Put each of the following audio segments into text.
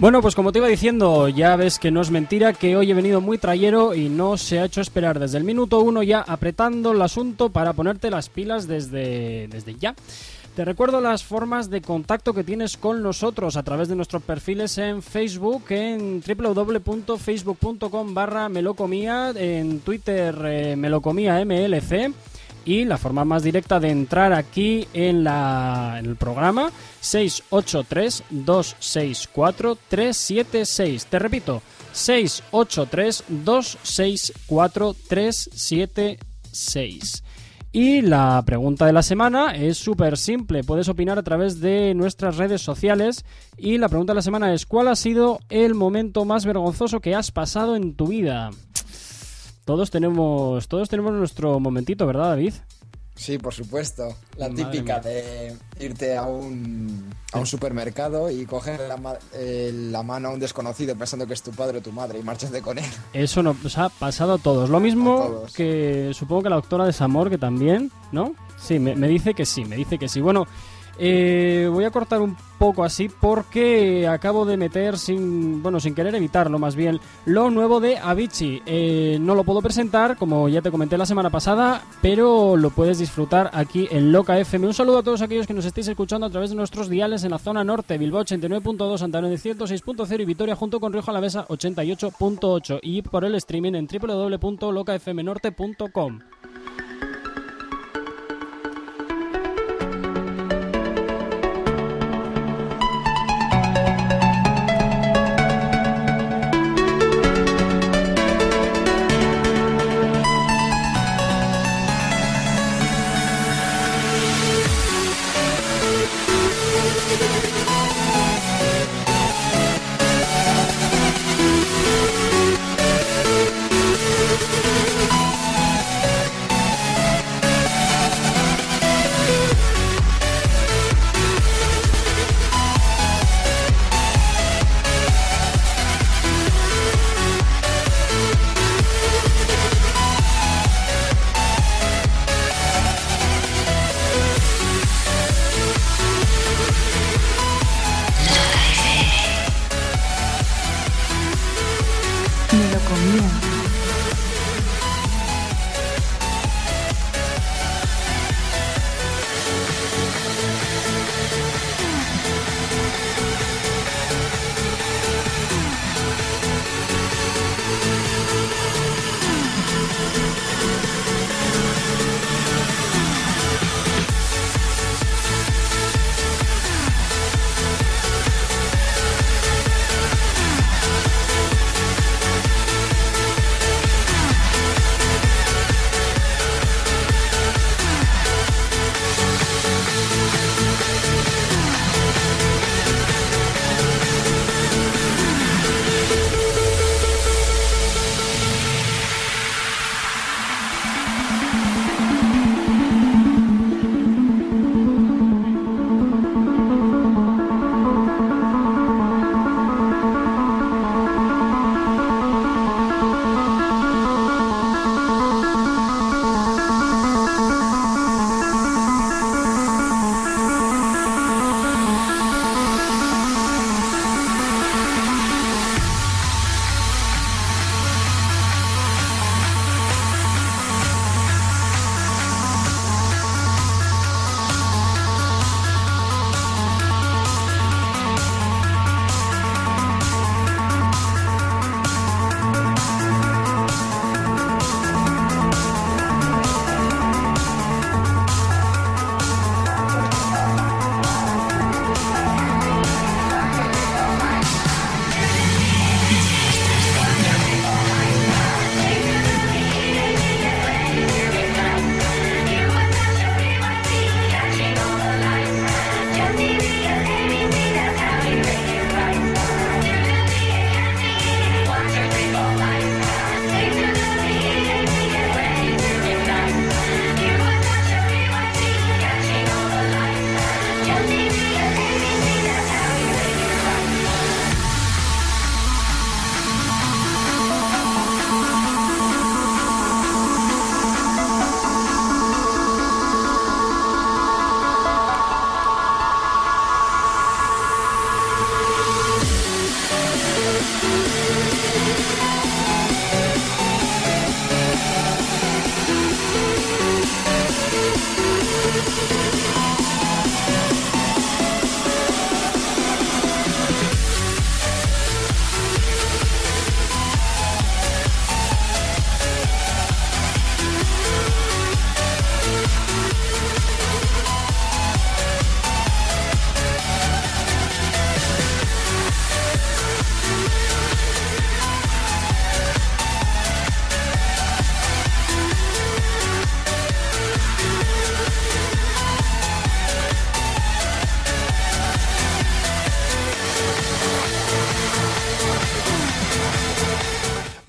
Bueno, pues como te iba diciendo, ya ves que no es mentira que hoy he venido muy trayero y no se ha hecho esperar desde el minuto uno ya apretando el asunto para ponerte las pilas desde, desde ya. Te recuerdo las formas de contacto que tienes con nosotros a través de nuestros perfiles en Facebook, en www.facebook.com barra melocomía, en Twitter eh, melocomía MLC y la forma más directa de entrar aquí en, la, en el programa 683-264-376. Te repito, 683-264-376. Y la pregunta de la semana es súper simple. Puedes opinar a través de nuestras redes sociales. Y la pregunta de la semana es: ¿Cuál ha sido el momento más vergonzoso que has pasado en tu vida? Todos tenemos, todos tenemos nuestro momentito, ¿verdad, David? Sí, por supuesto. La Madre típica mía. de irte a un, a un supermercado y coger la, eh, la mano a un desconocido pensando que es tu padre o tu madre y marcharte con él. Eso nos ha pasado a todos. Lo mismo que supongo que la doctora de Samor, que también, ¿no? Sí, me, me dice que sí, me dice que sí. Bueno, eh, voy a cortar un poco así porque acabo de meter sin, bueno, sin querer evitarlo más bien, lo nuevo de Avicii. Eh, no lo puedo presentar, como ya te comenté la semana pasada, pero lo puedes disfrutar aquí en Loca FM. Un saludo a todos aquellos que nos estéis escuchando a través de nuestros diales en la zona norte, Bilbao 89.2, Santa Ana 106.0 y Vitoria junto con Rioja Alavesa 88.8 y por el streaming en www.locafmnorte.com.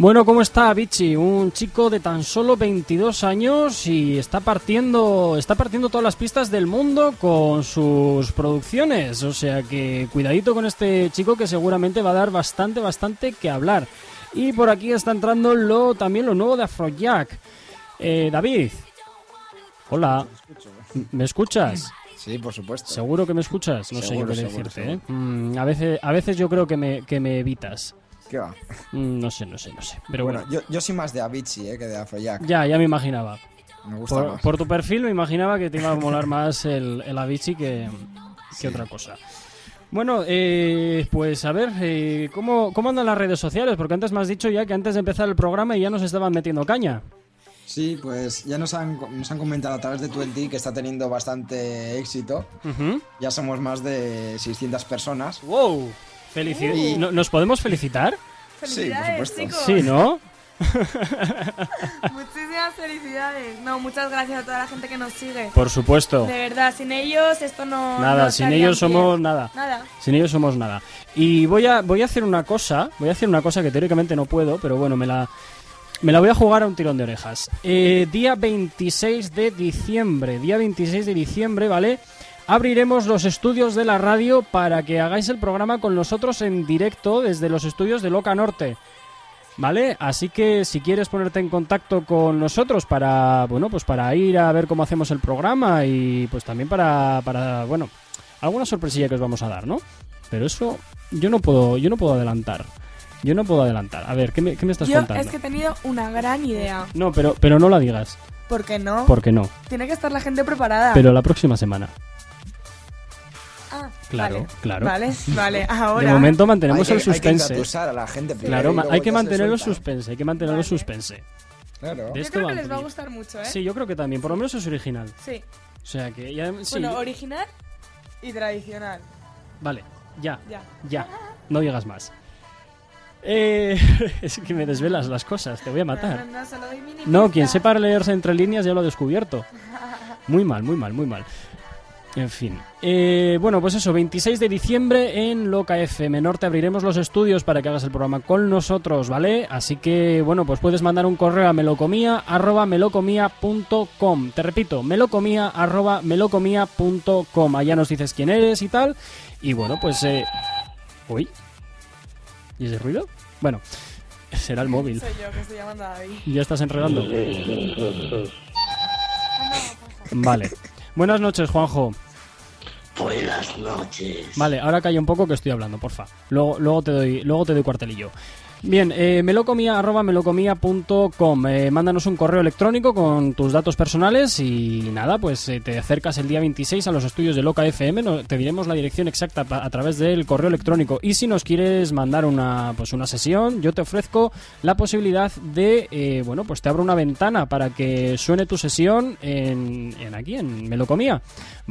Bueno, ¿cómo está Vichy? Un chico de tan solo 22 años y está partiendo, está partiendo todas las pistas del mundo con sus producciones. O sea que cuidadito con este chico que seguramente va a dar bastante, bastante que hablar. Y por aquí está entrando lo, también lo nuevo de Afrojack. Eh, David. Hola. ¿Me escuchas? Sí, por supuesto. ¿Seguro que me escuchas? No sé yo qué seguro, decirte, seguro. ¿eh? Mm, a, veces, a veces yo creo que me, que me evitas. ¿Qué va? Mm, no sé, no sé, no sé. Pero bueno, Bueno, yo, yo soy más de Avicii, ¿eh? Que de Afrojack. ya, ya me imaginaba. Me gusta Por, más. por tu perfil me imaginaba que te iba a molar más el, el Avicii que, otra cosa. Bueno, eh, pues a ver, eh, ¿cómo, ¿cómo andan las redes sociales? Porque antes me has dicho ya que antes de empezar el programa ya nos estaban metiendo caña. Sí, pues ya nos han, nos han comentado a través de Twenty que está teniendo bastante éxito. Ya somos más de 600 personas. ¡Wow! Felici- Y- ¿No- ¿Nos podemos felicitar? Felicidades, supuesto. chicos. Sí, ¿no? Muchísimas felicidades. No, muchas gracias a toda la gente que nos sigue. Por supuesto. De verdad, sin ellos esto no. Nada, no sin ellos somos nada. Nada. Sin ellos somos nada. Y voy a, voy a hacer una cosa, voy a hacer una cosa que teóricamente no puedo, pero bueno, me la, me la voy a jugar a un tirón de orejas. Eh, día 26 de diciembre, día 26 de diciembre, ¿vale? Abriremos los estudios de la radio para que hagáis el programa con nosotros en directo desde los estudios de Loca Norte. ¿Vale? Así que si quieres ponerte en contacto con nosotros para, bueno, pues para ir a ver cómo hacemos el programa y pues también para, para bueno, alguna sorpresilla que os vamos a dar, ¿no? Pero eso yo no puedo, yo no puedo adelantar. Yo no puedo adelantar. A ver, ¿qué me, qué me estás Yo contando? es que he tenido una gran idea. No, pero, pero no la digas. ¿Por qué no? ¿Por qué no? Tiene que estar la gente preparada. Pero la próxima semana. Ah, Claro, vale. claro. Vale, vale. Ahora. De momento mantenemos hay el que, Hay que suspense. a la gente Claro, hay que mantenerlo suspense, hay que mantenerlo Vale. suspense. Claro. De Yo esto creo va que les va a gustar mucho, ¿eh? Sí, yo creo que también. Por lo menos es original. Sí. O sea que ya. Sí, Bueno, original y tradicional. vale, ya, Ya. ya. No digas más. Eh, es que me desvelas las cosas, te voy a matar. No, no, quien sepa leerse entre líneas ya lo ha descubierto. Muy mal, muy mal, muy mal. En fin. Eh, bueno, pues eso, 26 de diciembre en Loca FM Norte abriremos los estudios para que hagas el programa con nosotros, ¿vale? Así que, bueno, pues puedes mandar un correo a melocomía arroba melocomía.com. Te repito, melocomía arroba melocomía.com. Allá nos dices quién eres y tal. Y bueno, pues... Eh... Uy. ¿Y ese ruido? Bueno, será el móvil. Soy yo que estoy llamando a David. Ya estás enredando. Vale. Buenas noches, Juanjo. Buenas noches. Vale, ahora calla un poco que estoy hablando, porfa. Luego, luego te doy, luego te doy cuartelillo. Bien, eh, melocomía arroba melocomía.com. Eh, mándanos un correo electrónico con tus datos personales y nada, pues eh, te acercas el día 26 a los estudios de Loca FM. no- te diremos la dirección exacta a través del correo electrónico. Y si nos quieres mandar una, pues una sesión, yo te ofrezco la posibilidad de, eh, bueno, pues te abro una ventana para que suene tu sesión en, en aquí, en Melocomía.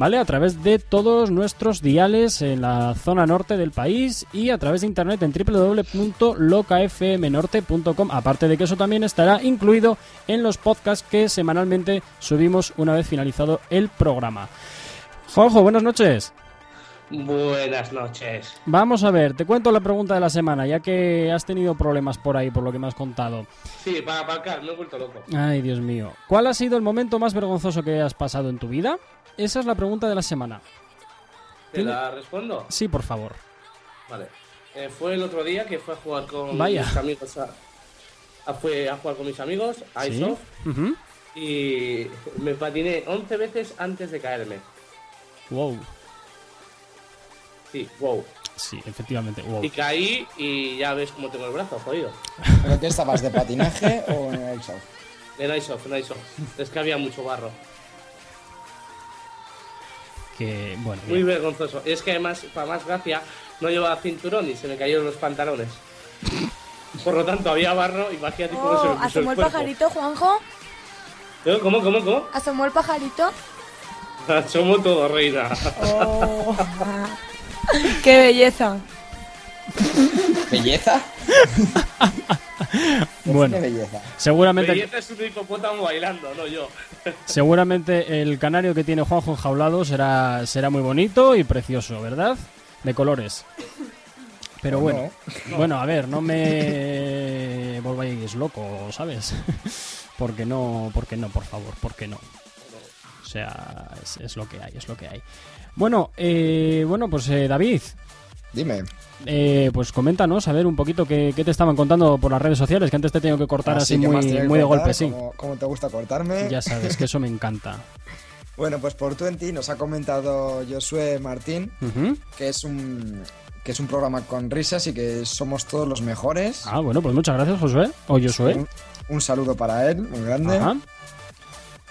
A través de todos nuestros diales en la zona norte del país y a través de internet en www.locafmnorte.com. Aparte de que eso también estará incluido en los podcasts que semanalmente subimos una vez finalizado el programa. Juanjo, buenas noches. Buenas noches. Vamos a ver, te cuento la pregunta de la semana, ya que has tenido problemas por ahí, por lo que me has contado. Sí, para aparcar, me he vuelto loco. Ay, Dios mío. ¿Cuál ha sido el momento más vergonzoso que has pasado en tu vida? Esa es la pregunta de la semana. ¿Te la respondo? Sí, por favor. Vale. Eh, fue el otro día que fue a jugar con Vaya. mis amigos a, a- fue a jugar con mis amigos a Sí. Y me patiné 11 veces antes de caerme. Wow. Sí, wow. Sí, efectivamente. Wow. Y caí y ya ves cómo tengo el brazo, jodido. ¿Pero qué estabas, de patinaje o en el Airsoft? En Isoft, en Isoft. Es que había mucho barro. Que, bueno, Muy bien. vergonzoso. Es que además, para más gracia, no llevaba cinturón y se me cayeron los pantalones. Por lo tanto, había barro, imagínate cómo se me Oh, puso asomó el pajarito, Juanjo. ¿Eh? ¿Cómo, cómo, cómo? Asomó el pajarito. Somos todo, reina. Oh. ¡Qué belleza! ¿Belleza? Bueno, ¿Qué belleza? seguramente, Belleza es un hipopótamo bailando, no yo. seguramente el canario que tiene Juanjo enjaulado será, será muy bonito y precioso, ¿verdad? De colores. Pero ¿O bueno, bueno, a ver, no me volváis loco, ¿sabes? porque no, porque no, por favor, porque no. O sea, es, es lo que hay, es lo que hay. Bueno, eh, bueno, pues eh, David, Dime. eh, pues coméntanos, a ver un poquito qué, qué te estaban contando por las redes sociales, que antes te tengo que cortar Así así muy, tenido muy de golpe, sí. Como, como te gusta cortarme. Ya sabes que eso me encanta. Bueno, pues por Twenty nos ha comentado Josué Martín que es un que es un programa con risas y que somos todos los mejores. Ah, bueno, pues muchas gracias, Josué. O Josué. Un, un saludo para él, muy grande. Ajá.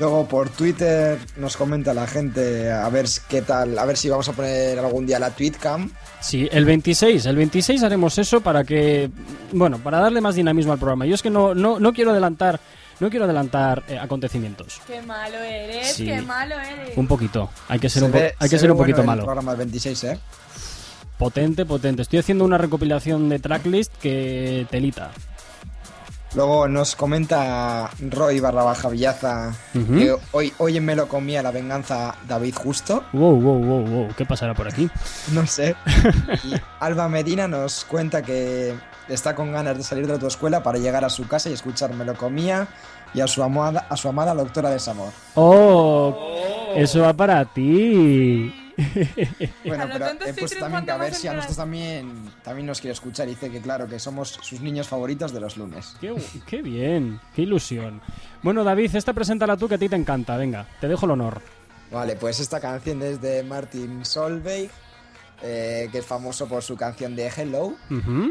Luego por Twitter nos comenta la gente a ver qué tal, a ver si vamos a poner algún día la tweetcam. Sí, el 26, el 26 haremos eso para que, bueno, para darle más dinamismo al programa. Yo es que no, no, no quiero adelantar, no quiero adelantar eh, acontecimientos. Qué malo eres, Sí. qué malo eres. Un poquito, hay que ser Se un, ve- hay que se ser ve un poquito bueno el malo. programa del 26, ¿eh? Potente, potente. Estoy haciendo una recopilación de tracklist que telita. Luego nos comenta Roy barra baja Villaza que hoy, hoy en Me lo comía la venganza David Justo. Wow, wow, wow, wow. ¿Qué pasará por aquí? No sé. Y Alba Medina nos cuenta que está con ganas de salir de la autoescuela para llegar a su casa y escuchar Me lo comía y a su amada, a su amada doctora de Samor. Oh, eso va para ti. Bueno, lo pero he puesto también que a ver si a nosotros también, también nos quiere escuchar y dice que claro, que somos sus niños favoritos de los lunes. Qué, bien, qué ilusión. Bueno, David, esta preséntala tú que a ti te encanta. Venga, te dejo el honor. Vale, pues esta canción es de Martin Solveig, eh, que es famoso por su canción de Hello,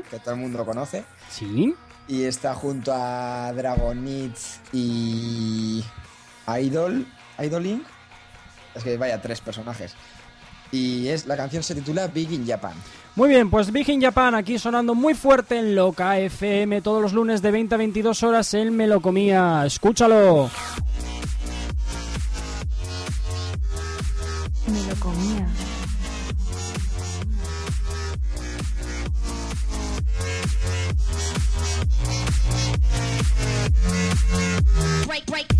que todo el mundo conoce. Sí. Y está junto a Dragonite y Idol, Idolink. Es que vaya, tres personajes. Y es, la canción se titula Big in Japan. Muy bien, pues Big in Japan aquí sonando muy fuerte en Loca FM todos los lunes de 20 a 22 horas en Me lo comía. Escúchalo. Me lo comía. break, break.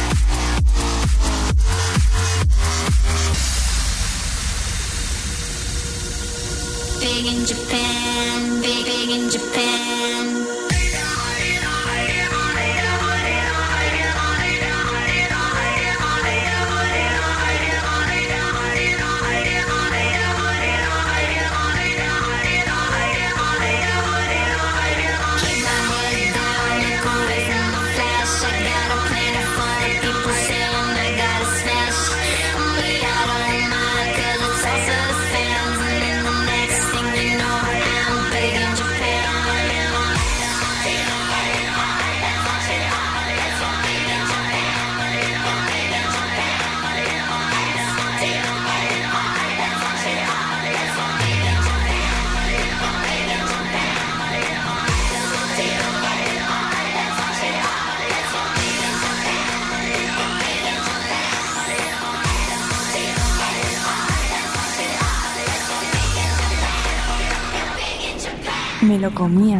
Big in Japan, big, big in Japan. Me lo comía.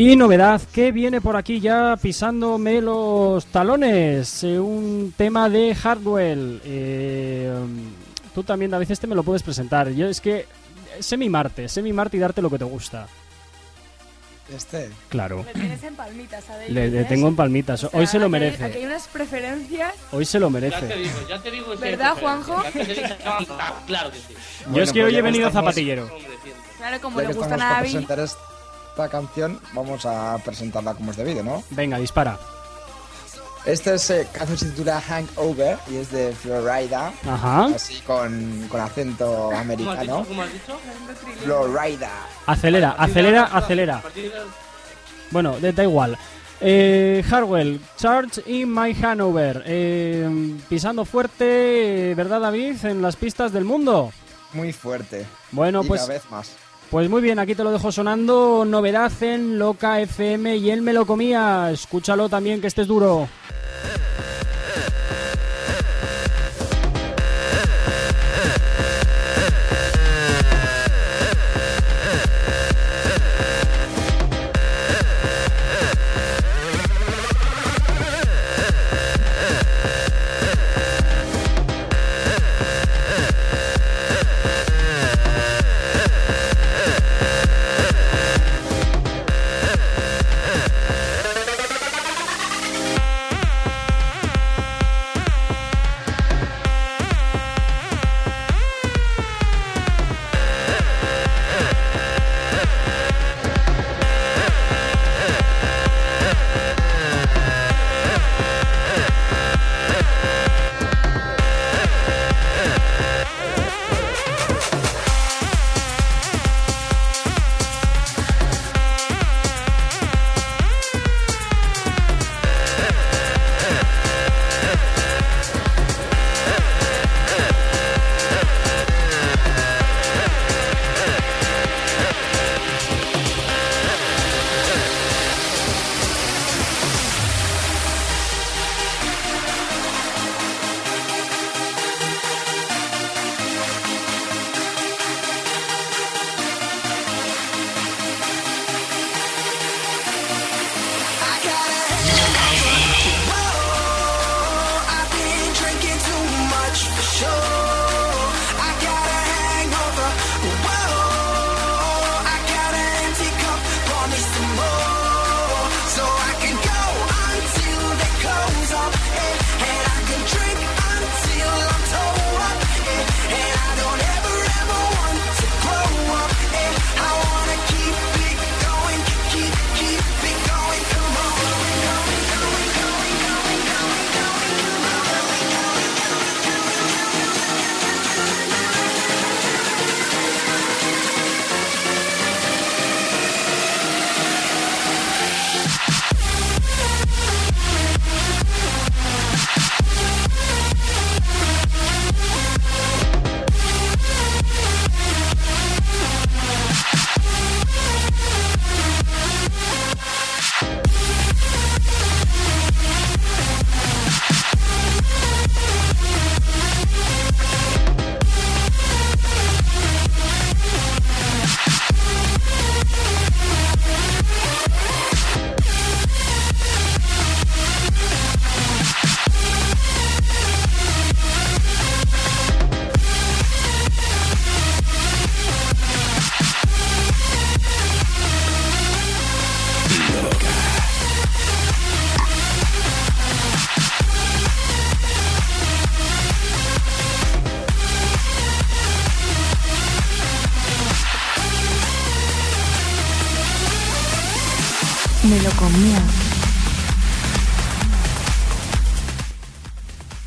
Y novedad que viene por aquí ya pisándome los talones. eh, un tema de Hardwell. Eh, tú también a veces te me lo puedes presentar. Yo es que sé mimarte, sé mimarte y darte lo que te gusta. Este. Claro. Le tienes en palmitas. Le, le tengo en palmitas. O sea, Hoy se lo merece. Aquí hay unas preferencias. Hoy se lo Ya te merece. digo, ya te digo. ¿Verdad. Juanjo? Ya te digo, claro que sí. Yo es que pues hoy ya he venido estamos- zapatillero. Claro, como Ya le gustan a presentar esta canción, vamos a presentarla como es debido, ¿no? Venga, dispara. Esta es, eh, canción se titula Hangover y es de Florida, Ajá. así con, con acento ¿Cómo has americano. dicho? ¿Cómo has dicho? Florida. Acelera, acelera, acelera. Bueno, de- da igual. Eh, Harwell, Charge in My Hanover. Eh, pisando fuerte, ¿verdad, David? En las pistas del mundo. Muy fuerte. Bueno, y pues, cada vez más. Pues muy bien, aquí te lo dejo sonando. Novedad en Loca FM y él me lo comía. Escúchalo también, que este es duro.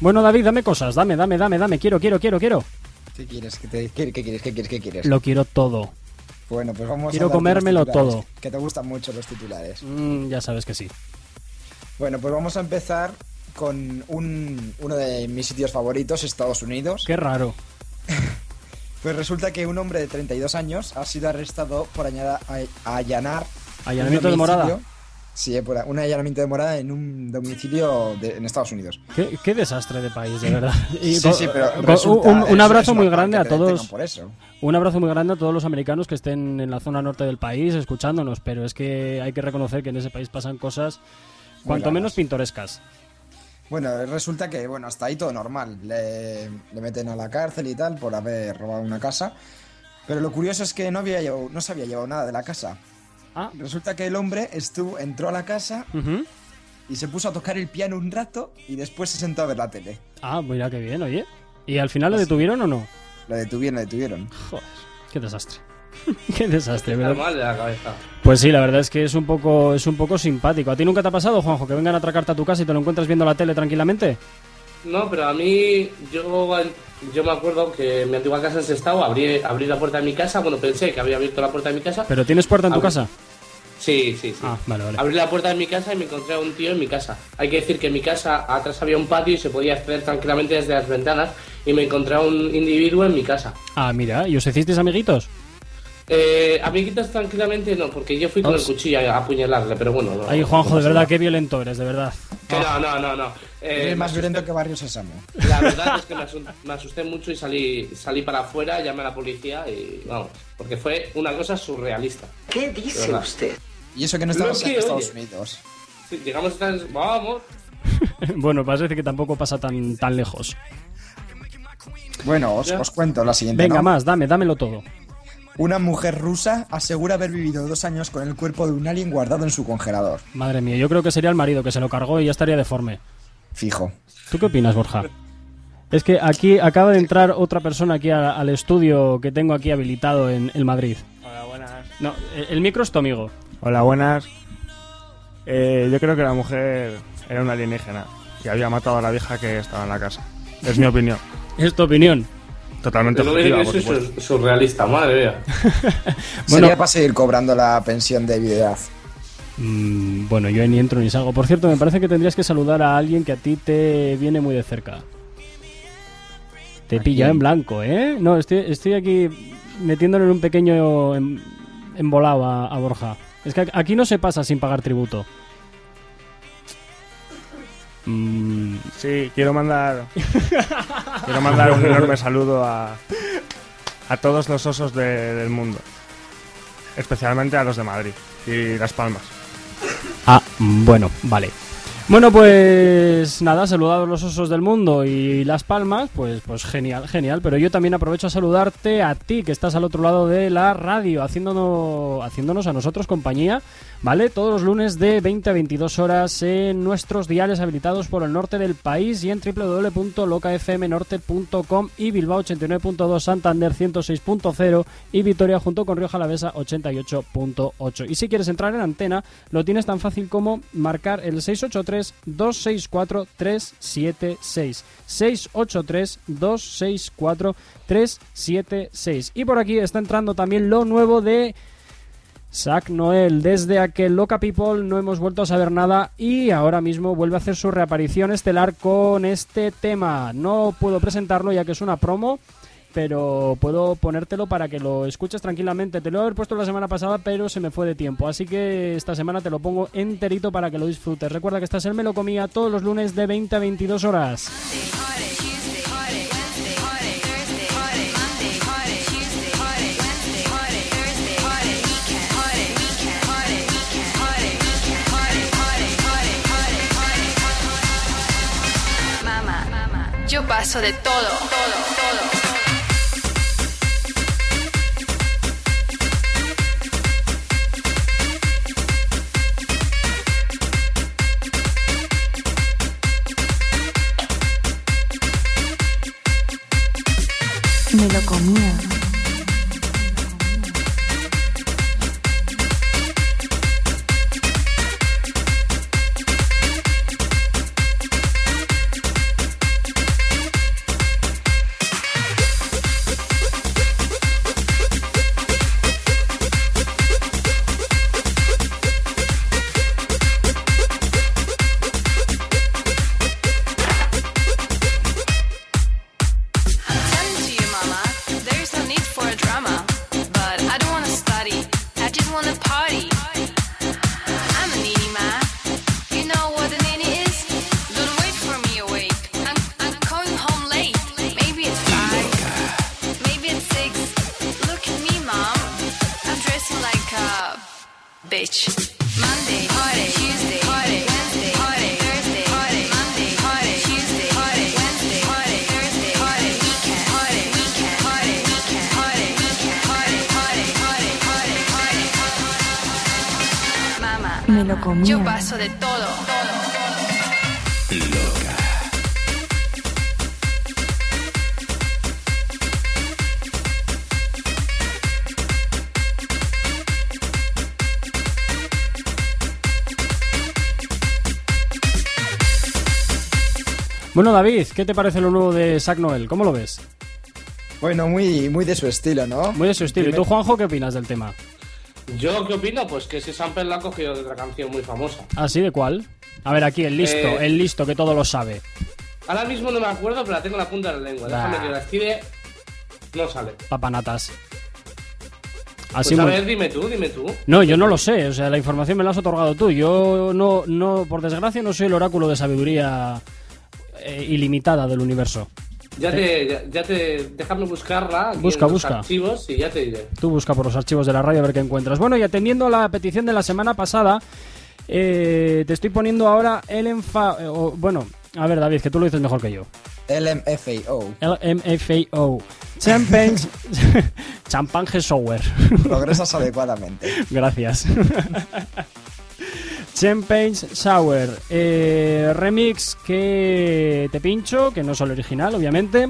Bueno, David, dame cosas. Dame, dame, dame, dame. Quiero, quiero, quiero, quiero. ¿Qué quieres? ¿Qué, te- qué- qué quieres? ¿Qué quieres? ¿Qué quieres? Lo quiero todo. Bueno, pues vamos Quiero a comérmelo todo. Que te gustan mucho los titulares. Mm, ya sabes que sí. Bueno, pues vamos a empezar con un- uno de mis sitios favoritos, Estados Unidos. Qué raro. Pues resulta que un hombre de 32 años ha sido arrestado por añada- a- allanar. Allanamiento de morada. Sí, por un allanamiento de morada en un domicilio de- en Estados Unidos. Qué, qué desastre de país, de verdad. Y sí, sí, pero co- resulta- un, abrazo muy grande a todos. Por eso. Un abrazo muy grande a todos los americanos que estén en la zona norte del país escuchándonos, pero es que hay que reconocer que en ese país pasan cosas cuanto menos pintorescas. Bueno, resulta que, bueno, hasta ahí todo normal. Le, le meten a la cárcel y tal por haber robado una casa. Pero lo curioso es que no, había llevado- no se había llevado nada de la casa. Ah, Resulta que el hombre estuvo, entró a la casa y se puso a tocar el piano un rato y después se sentó a ver la tele. ah, mira qué bien, oye. ¿Y al final lo detuvieron o no? Lo detuvieron, lo detuvieron. Joder, qué desastre. qué desastre, ¿verdad? mal de la cabeza. Pues sí, la verdad es que es un poco es un poco simpático. ¿A ti nunca te ha pasado, Juanjo, que vengan a atracarte a tu casa y te lo encuentras viendo la tele tranquilamente? No, pero a mí, yo, yo me acuerdo que en mi antigua casa en Sestao abrí, abrí la puerta de mi casa, bueno, pensé que había abierto la puerta de mi casa. ¿Pero tienes puerta en tu casa? Sí, sí, sí. Ah, vale, vale. Abrí la puerta de mi casa y me encontré a un tío en mi casa. Hay que decir que en mi casa atrás había un patio y se podía acceder tranquilamente desde las ventanas y me encontré a un individuo en mi casa. Ah, mira, ¿y os hicisteis amiguitos? Eh, amiguitos tranquilamente no, porque yo fui con el cuchillo a apuñalarle, pero bueno. No, Ay, Juanjo, no de verdad, nada. qué violento eres, de verdad. Que no, no, no, no. Eh, Eres me más asusté- violento que Barrio Sésamo. La verdad es que me, asu- me asusté mucho y salí, salí para afuera, llamé a la policía y vamos, porque fue una cosa surrealista. ¿Qué dice usted? Y eso que no Lo estabas en que Estados oye. Unidos. Sí, Llegamos a estar... Vamos. bueno, parece que tampoco pasa tan, tan lejos. Bueno, os, cuento la siguiente. Venga, ¿no? más, dame, dámelo todo. Una mujer rusa asegura haber vivido dos años con el cuerpo de un alien guardado en su congelador. Madre mía, yo creo que sería el marido que se lo cargó y ya estaría deforme. Fijo. ¿Tú qué opinas, Borja? Es que aquí acaba de entrar otra persona aquí a- al estudio que tengo aquí habilitado en el Madrid. Hola, buenas. No, el- el micro es tu amigo. Hola, buenas. Eh, yo creo que la mujer era una alienígena y había matado a la vieja que estaba en la casa. Es mi opinión. Es tu opinión. Totalmente No que soy sur- surrealista, madre mía. Bueno. Sería para seguir cobrando la pensión de viudedad. Mm, bueno, yo ni entro ni salgo. Por cierto, me parece que tendrías que saludar a alguien que a ti te viene muy de cerca. Te ¿A pilla en blanco, ¿eh? No, estoy, estoy aquí metiéndole en un pequeño em- embolado a, a Borja. Es que aquí no se pasa sin pagar tributo. Mm, Sí, quiero mandar. quiero mandar un enorme saludo a. a todos los osos de- del mundo. Especialmente a los de Madrid y Las Palmas. Ah, bueno, vale. Bueno, pues nada, saludados los osos del mundo y las palmas, pues, pues genial, genial. Pero yo también aprovecho a saludarte a ti que estás al otro lado de la radio, haciéndonos, haciéndonos a nosotros compañía, ¿vale? Todos los lunes de 20 a 22 horas en nuestros diales habilitados por el norte del país y en www.locafmnorte.com y Bilbao 89.2, Santander 106.0 y Vitoria junto con Río Jalavesa 88.8. Y si quieres entrar en antena, lo tienes tan fácil como marcar el 683-264-376. 683-264-376. Y por aquí está entrando también lo nuevo de Zack Noel, desde aquel Loca People no hemos vuelto a saber nada y ahora mismo vuelve a hacer su reaparición estelar con este tema. No puedo presentarlo ya que es una promo, pero puedo ponértelo para que lo escuches tranquilamente. Te lo he puesto la semana pasada, pero se me fue de tiempo, así que esta semana te lo pongo enterito para que lo disfrutes. Recuerda que estás en Me lo comía todos los lunes de 20 a 22 horas. Yo paso de todo, todo, todo. Me lo comía. Party. Yo paso de todo. todo, todo. Loca. Bueno, David, ¿qué te parece lo nuevo de Zack Noel? ¿Cómo lo ves? Bueno, muy, muy de su estilo, ¿no? Muy de su estilo. ¿Y tú, Juanjo, qué opinas del tema? ¿Yo qué opino? Pues que ese sample lo ha cogido de otra canción muy famosa. ¿Así de cuál? A ver, aquí, el listo, Eh, el listo que todo lo sabe. Ahora mismo no me acuerdo, pero la tengo en la punta de la lengua. Déjame que la estire. No sale. Papanatas. Pues Así a muy- ver, dime tú, dime tú. No, yo no lo sé, o sea, la información me la has otorgado tú. Yo no, no por desgracia, no soy el oráculo de sabiduría eh, ilimitada del universo. Ya te, ya, ya te. Déjame buscarla. aquí Busca, en los busca. archivos y ya te diré. Tú busca por los archivos de la radio a ver qué encuentras. Bueno, y atendiendo a la petición de la semana pasada, eh, te estoy poniendo ahora el enfa... eh, o- bueno, a ver, David, que tú lo dices mejor que yo. LMFAO. LMFAO. Champagne... Champagne Sour. Progresas adecuadamente. Gracias. Champagne Sour. eh, remix que te pincho, que no es el original, obviamente.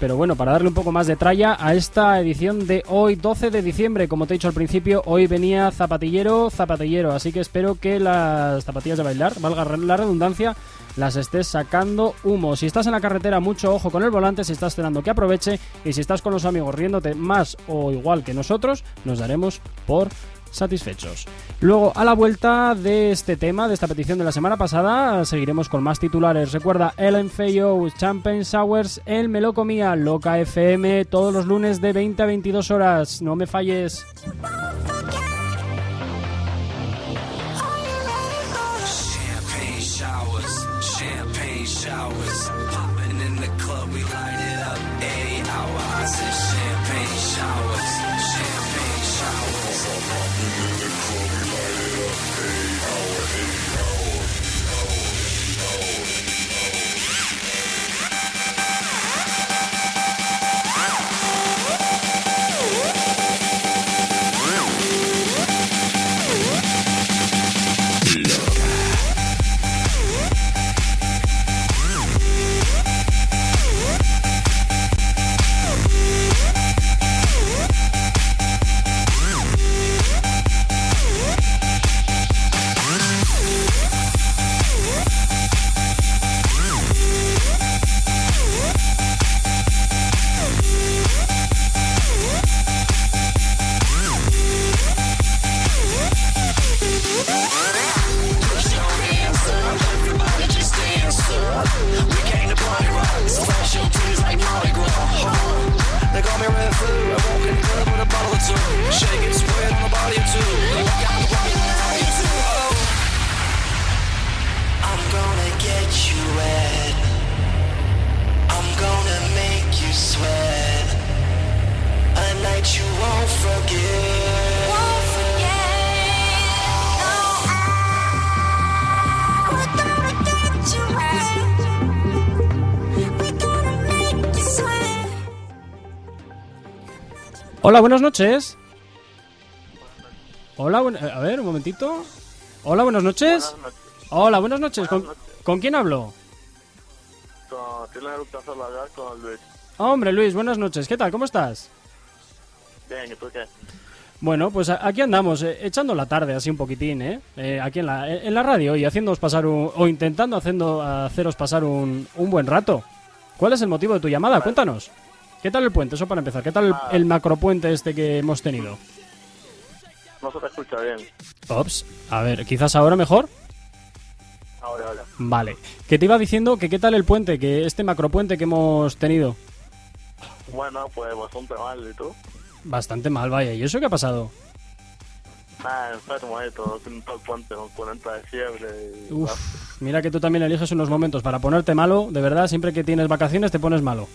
Pero bueno, para darle un poco más de tralla a esta edición de hoy, 12 de diciembre. Como te he dicho al principio, hoy venía zapatillero, zapatillero. Así que espero que las zapatillas de bailar, valga la redundancia, las estés sacando humo. Si estás en la carretera, mucho ojo con el volante. Si estás cenando, que aproveche. Y si estás con los amigos riéndote más o igual que nosotros, nos daremos por satisfechos. Luego, a la vuelta de este tema, de esta petición de la semana pasada, seguiremos con más titulares. Recuerda, Ellen Feyo, Champagne Sours, El Melocomía, Loca FM, todos los lunes de 20 a 22 horas. No me falles. Hola, buenas noches. Hola, buen- eh, a ver, un momentito. Hola, buenas noches. Hola, buenas noches. ¿Con, con quién hablo? Con, con Luis. Hombre, Luis, buenas noches. ¿Qué tal? ¿Cómo estás? Bien, ¿y tú qué? Bueno, pues aquí andamos, eh, echando la tarde así un poquitín, ¿eh? Eh, aquí en la, en la radio y haciéndoos pasar un, o intentando haciendo, haceros pasar un, un buen rato. ¿Cuál es el motivo de tu llamada? Cuéntanos. ¿Qué tal el puente? Eso para empezar. ¿Qué tal el, el macropuente este que hemos tenido? No se te escucha bien. Ops, a ver, quizás ahora mejor. Ahora, ahora. Vale. Que te iba diciendo que qué tal el puente, que este macropuente que hemos tenido. Bueno, pues bastante mal, ¿y tú? Bastante mal, vaya. ¿Y eso qué ha pasado? Ah, enfermo sin todo el puente, con 40 de fiebre y... Uf, mira que tú también eliges unos momentos para ponerte malo, de verdad, siempre que tienes vacaciones te pones malo.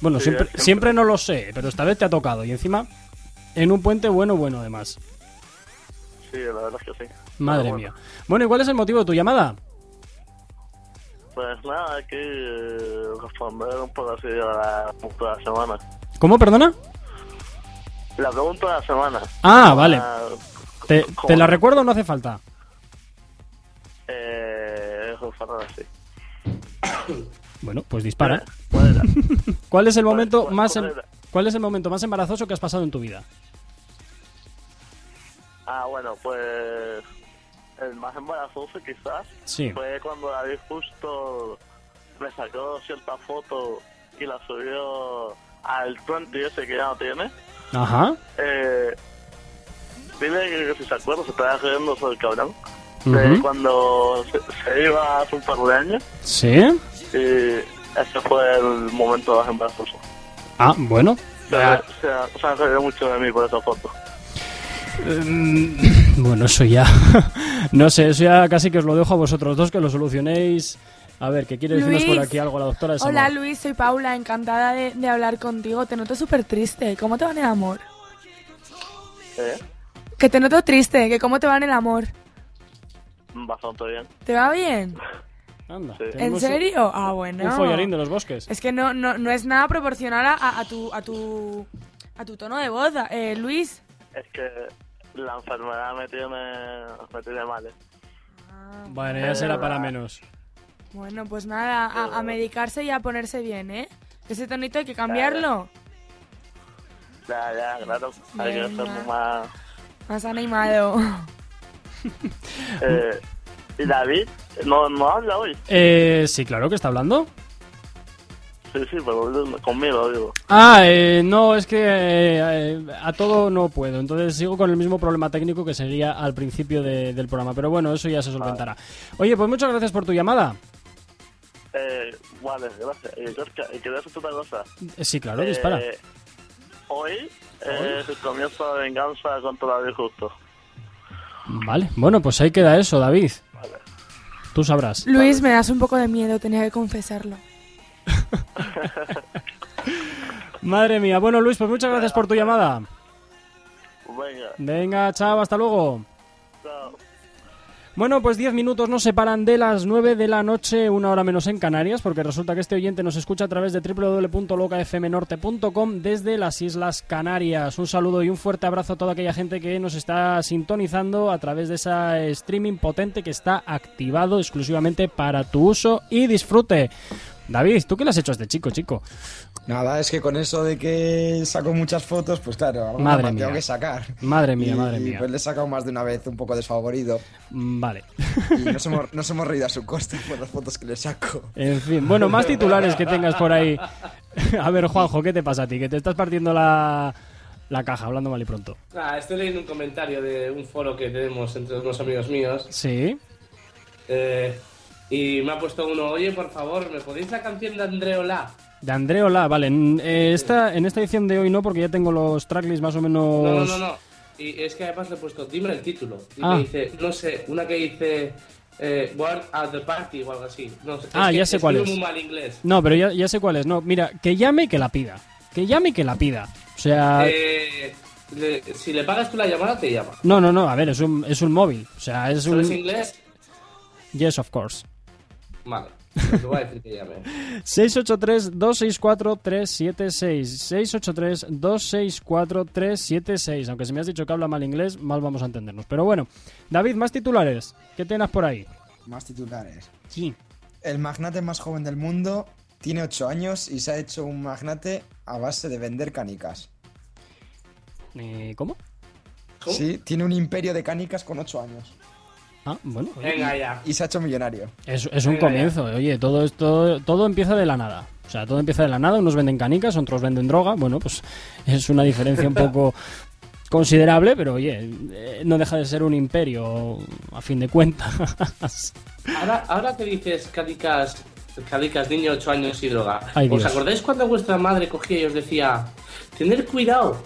Bueno, Sí, siempre, siempre. siempre no lo sé, pero esta vez te ha tocado. Y encima, en un puente bueno, bueno, además. Sí, la verdad es que sí. Madre bueno, mía. Bueno, ¿y cuál es el motivo de tu llamada? Pues nada, aquí eh, responder un poco así a la pregunta de la semana. ¿Cómo, perdona? La pregunta de la semana. Ah, vale. ¿Te, la recuerdo o no hace falta? Eh, así. Bueno, pues dispara. ¿Cuál era? ¿Cuál es el momento cuál- más cuál em- cuál es el momento más embarazoso que has pasado en tu vida? Ah, bueno, pues el más embarazoso quizás Sí. fue cuando David justo me sacó cierta foto y la subió al 20 ese que ya no tiene. Ajá. Eh, dile que, si se acuerda, se estaba riendo sobre el cabrón. De cuando se, se iba hace un par de años. ¿Sí? Y ese fue el momento más embarazoso. Ah, bueno. Se, se, se han reído mucho de mí por esa foto. Mm, Bueno, eso ya. no sé, eso ya casi que os lo dejo a vosotros dos que lo solucionéis. A ver, ¿qué quiere decirnos por aquí algo la doctora de? Hola Luis, soy Paula, encantada de, de hablar contigo. Te noto súper triste. ¿Cómo te va en el amor? ¿Eh? Que te noto triste, que cómo te va en el amor. Bastante bien. ¿Te va bien? Anda, Sí. ¿En serio? Ah, bueno. Un follarín de los bosques. Es que no, no, no es nada proporcional a, a- a tu, a, tu, a tu tono de voz. Eh, Luis. Es que la enfermedad me tiene, me tiene mal. ¿eh? Bueno, ya será para menos. Bueno, pues nada, a, a medicarse y a ponerse bien, ¿eh? Ese tonito hay que cambiarlo. Ya, ya, claro. Hay que ser más... Más animado. Eh, ¿Y David? ¿No, ¿No habla hoy? Eh, sí, claro que está hablando. Sí, sí, pero conmigo, digo. Ah, eh, no, es que eh, eh, a todo no puedo. Entonces sigo con el mismo problema técnico que seguía al principio de- del programa. Pero bueno, eso ya se solventará. Oye, pues muchas gracias por tu llamada. Eh, vale, gracias. Y Gorka, y quería decirte una cosa. Eh, sí, claro, dispara. Eh, hoy es el comienzo de venganza contra David Justo. Vale, bueno, pues ahí queda eso, David. Tú sabrás. Luis, me das un poco de miedo, tenía que confesarlo. Madre mía. Bueno, Luis, pues muchas gracias por tu llamada. Venga, Venga, chao, hasta luego. Bueno, pues 10 minutos nos separan de las 9 de la noche, una hora menos en Canarias, porque resulta que este oyente nos escucha a través de www.locafmnorte.com desde las Islas Canarias. Un saludo y un fuerte abrazo a toda aquella gente que nos está sintonizando a través de ese streaming potente que está activado exclusivamente para tu uso y disfrute. David, ¿tú qué le has hecho a este chico, chico? Nada, es que con eso de que saco muchas fotos, pues claro, alguna Madre mía. tengo que sacar. Madre mía, Y, madre mía. Pues le he sacado más de una vez un poco desfavorido. Mm, Vale. Y nos hemos, nos hemos reído a su costa por las fotos que le saco. En fin, bueno, más titulares que tengas por ahí. A ver, Juanjo, ¿qué te pasa a ti? Que te estás partiendo la, la caja, hablando mal y pronto. Ah, estoy leyendo un comentario de un foro que tenemos entre unos amigos míos. Sí. eh, y me ha puesto uno, oye, por favor, ¿me podéis la canción de Andreola? De Andreola, vale. En, eh, esta, en esta edición de hoy no, porque ya tengo los tracklists más o menos... No, no, no, no. Y es que además le he puesto, dime el título. Y Ah. me dice, no sé, una que dice eh, World at the Party o algo así. No es Ah, que ya sé cuál es. muy mal inglés. No, pero ya, ya sé cuál es. No, mira, que llame y que la pida. Que llame y que la pida. O sea... Eh, le- si le pagas tú la llamada, te llama. No, no, no, a ver, es un, es un móvil. O sea, es ¿Solo es un... inglés? Yes, of course. Vale. Pues te voy a decir que llame. 683-264-376. 683-264-376. Aunque si me has dicho que habla mal inglés, mal vamos a entendernos. Pero bueno, David, más titulares. ¿Qué tienes por ahí? Más titulares. Sí. El magnate más joven del mundo tiene 8 años y se ha hecho un magnate a base de vender canicas. Eh, ¿Cómo? ¿Cómo? Sí, tiene un imperio de canicas con 8 años. Ah, bueno. oye, Venga ya. Y se ha hecho millonario. Es, es un Venga, comienzo. Oye, todo esto todo empieza de la nada. O sea, todo empieza de la nada. Unos venden canicas, otros venden droga. Bueno, pues es una diferencia un poco considerable, pero oye, eh, no deja de ser un imperio a fin de cuentas. Ahora, ahora que dices Cálicas, Cálicas, niño 8 años y droga. Ay, ¿Os acordáis cuando vuestra madre cogía y os decía, tener cuidado?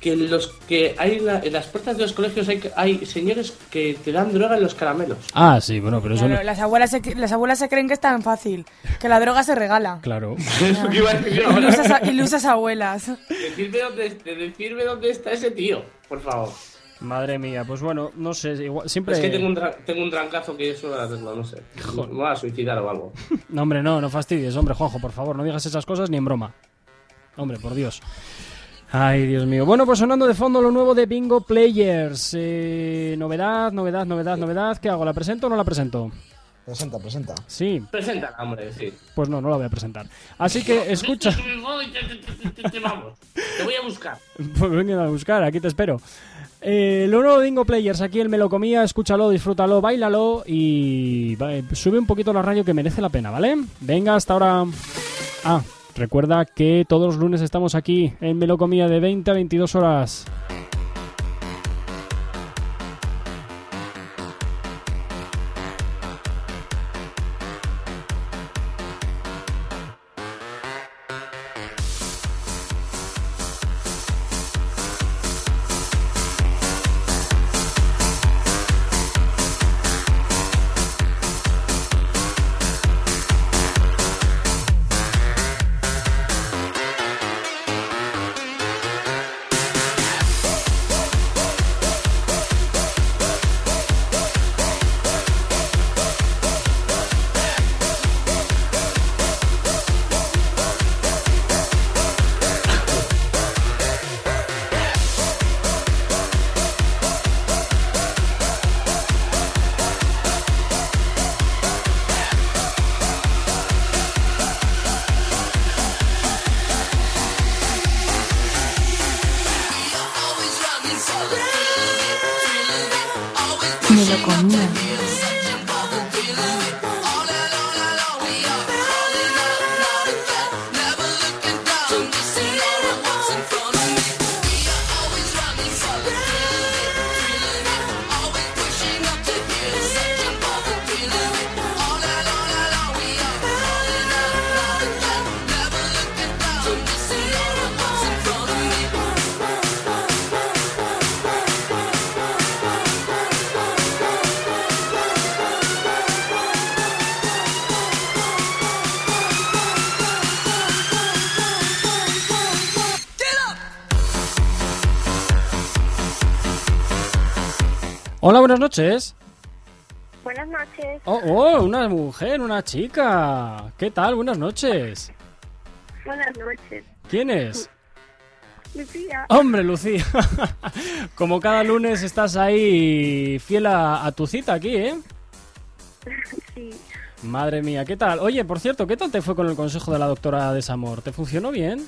Que en, los, que hay en, la- en las puertas de los colegios hay, hay señores que te dan droga en los caramelos. ah, sí, bueno, pero eso Claro, no... las, abuelas se, las abuelas se creen que es tan fácil, que la droga se regala. Claro. Eso que iba a decir yo ahora. Ilusas, ilusas abuelas. Decirme dónde, de decirme dónde está ese tío, por favor. Madre mía, pues bueno, no sé, igual, siempre... Es que tengo un, tra- tengo un trancazo que eso hacerlo, no sé. Me voy a suicidar o algo. No, hombre, no, no fastidies, hombre, Juanjo, por favor, no digas esas cosas ni en broma. Hombre, por Dios. Ay, Dios mío. Bueno, pues sonando de fondo lo nuevo de Bingo Players. Eh, novedad, novedad, novedad, novedad. ¿Qué hago? ¿La presento o no la presento? Presenta, presenta. Sí, Preséntala, hombre, sí. pues no, no la voy a presentar. Así que escucha. Vamos, te voy a buscar. Pues vengan a buscar, aquí te espero. Eh, lo nuevo de Dingo Players, aquí el Me lo comía, escúchalo, disfrútalo, bailalo y eh, sube un poquito la radio que merece la pena, ¿vale? Venga, hasta ahora. Ah, recuerda que todos los lunes estamos aquí en Me lo comía de 20 a 22 horas. Hola, buenas noches. Buenas noches. Oh, oh, una mujer, una chica. ¿Qué tal? Buenas noches. Buenas noches. ¿Quién es? Lucía. Hombre, Lucía. Como cada lunes estás ahí fiel a, a tu cita aquí, ¿eh? Sí. Madre mía, ¿qué tal? Oye, por cierto, ¿qué tal te fue con el consejo de la doctora Desamor? ¿Te funcionó bien?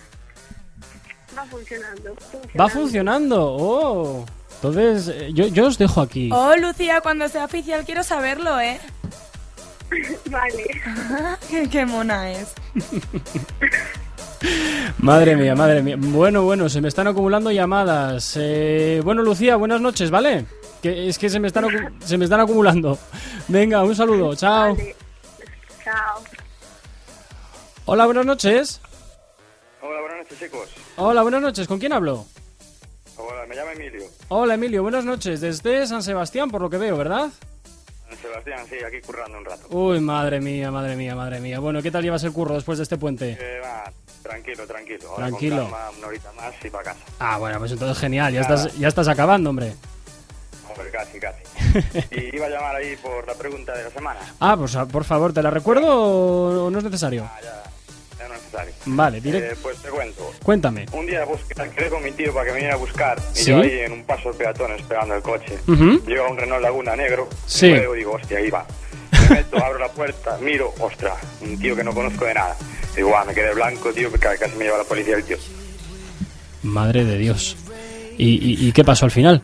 Va funcionando. ¿Va funcionando? Oh. Entonces, eh, yo, yo os dejo aquí. Oh, Lucía, cuando sea oficial quiero saberlo, ¿eh? Vale. qué, qué mona es. Madre mía, madre mía. Bueno, bueno, se me están acumulando llamadas. Eh, bueno, Lucía, buenas noches, ¿vale? Que es que se me están, se me están acumulando. Venga, un saludo, chao. Vale. Chao. Hola, buenas noches. Hola, buenas noches, chicos. Hola, buenas noches. ¿Con quién hablo? Hola, me llamo Emilio. Hola, Emilio, buenas noches. Desde San Sebastián, por lo que veo, ¿verdad? Sebastián, sí, aquí currando un rato. Uy, madre mía, madre mía, madre mía. Bueno, ¿qué tal llevas el curro después de este puente? Eh, va, tranquilo, tranquilo. Ahora Tranquilo. Con calma, una horita más y para casa. Ah, bueno, pues entonces genial. Ya Nada. estás, ya estás acabando, hombre. Hombre, casi, casi. y iba a llamar ahí por la pregunta de la semana. Ah, pues ah, por favor, ¿te la recuerdo o no es necesario? Ah, ya, Vale, direct- Eh, pues te cuento. Cuéntame. Un día busqué, quedé con mi tío para que me viniera a buscar. Y ¿Sí? yo ahí en un paso de peatones pegando el coche. Ujú. Llega un Renault Laguna negro. Sí. Y luego digo, hostia, ahí va. Me meto, abro la puerta, miro, ostras, un tío que no conozco de nada. Digo, guau, me quedé blanco, tío, que casi me lleva la policía el tío. Madre de Dios. ¿Y, y, y qué pasó al final?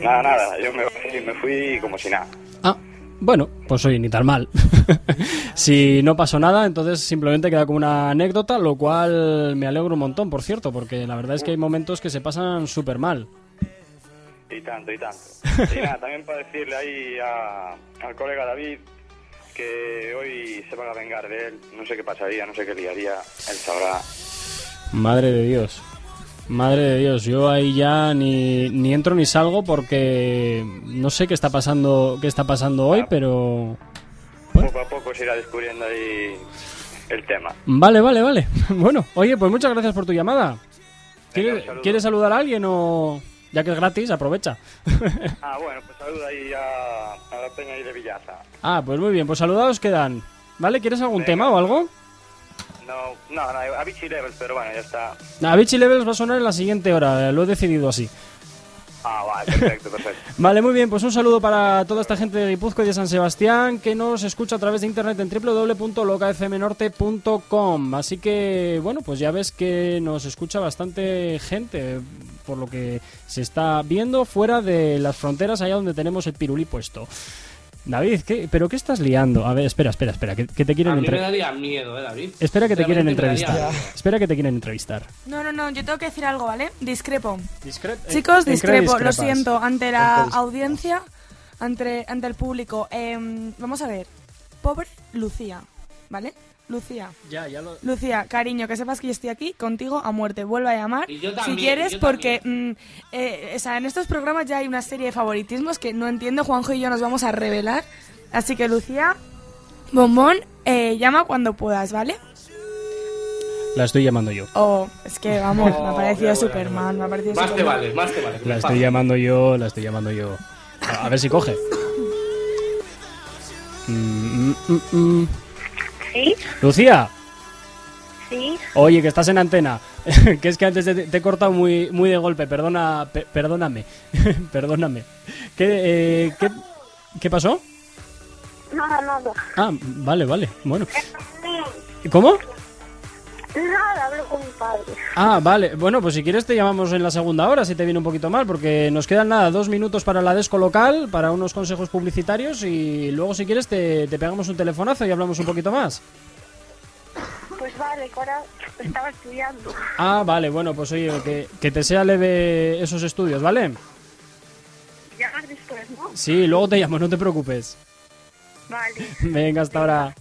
Nada, nada, yo me, me fui como si nada. Ah, bueno, pues oye, ni tan mal. si no pasó nada, entonces simplemente queda como una anécdota, lo cual me alegro un montón, por cierto, porque la verdad es que hay momentos que se pasan súper mal. Y tanto, y tanto. Y nada, también para decirle ahí a- al colega David que hoy se van a vengar de él. No sé qué pasaría, no sé qué liaría. Él sabrá. Madre de Dios. Madre de Dios, yo ahí ya ni, ni entro ni salgo porque no sé qué está pasando, qué está pasando hoy, pero Poco a poco se irá descubriendo ahí el tema. vale, vale, vale. Bueno, oye, pues muchas gracias por tu llamada. ¿Quieres, un saludo. ¿quieres saludar a alguien o ya que es gratis, aprovecha? Ah, bueno, pues saluda ahí a, a la peña ahí de Villaza. ah, pues muy bien, pues saludados quedan. ¿Vale? ¿Quieres algún Venga. tema o algo? No, no, no, a Vichy Levels, pero bueno, ya está. A Vichy Levels va a sonar en la siguiente hora, lo he decidido así. Ah, vale, perfecto, perfecto. Vale, muy bien, pues un saludo para toda esta gente de Guipúzcoa y de San Sebastián que nos escucha a través de internet en www.locafmnorte.com. Así que, bueno, pues ya ves que nos escucha bastante gente por lo que se está viendo fuera de las fronteras, allá donde tenemos el pirulí puesto. David, ¿qué, ¿pero qué estás liando? A ver, espera, espera, espera, que, que te A quieren mí me entrevistar. daría miedo, ¿eh, David? Espera que te quieren entrevistar. daría- Espera que te quieren entrevistar. No, no, no, yo tengo que decir algo, ¿vale? Discrepo. Discre- Chicos, ¿en qué discrepo, lo siento, ante ¿En qué la audiencia, ante, ante el público. Em, vamos a ver, pobre Lucía, ¿vale? Lucía. Ya, ya lo... Lucía, cariño, que sepas que yo estoy aquí contigo a muerte. Vuelve a llamar Y yo si también, quieres, yo porque mm, eh, o sea, en estos programas ya hay una serie de favoritismos que no entiendo. Juanjo y yo nos vamos a revelar. Así que, Lucía, bombón, eh, llama cuando puedas, ¿vale? La estoy llamando yo. Oh, es que vamos, me ha Oh, parecido Superman, me ha parecido Más te vale, más te vale. La estoy llamando yo, la estoy llamando yo. A, a ver si coge. Mm, mm, mm, mm. ¿Sí? Lucía, ¿Sí? oye, que estás en antena. que es que antes te, te he cortado muy, muy de golpe. Perdona, pe- perdóname. perdóname. ¿Qué, eh, qué, qué pasó? Nada, nada. Ah, vale, vale. Bueno. ¿Cómo? Nada, hablo con mi padre. Ah, vale. Bueno, pues si quieres te llamamos en la segunda hora, si te viene un poquito mal, porque nos quedan nada, dos minutos para la desco local, para unos consejos publicitarios y luego si quieres te, te pegamos un telefonazo y hablamos un poquito más. Pues vale, ahora estaba estudiando. Ah, vale, bueno, pues oye, que, que te sea leve esos estudios, ¿vale? Llamas después, ¿no? Sí, luego te llamo, no te preocupes. Vale. Venga, hasta ahora.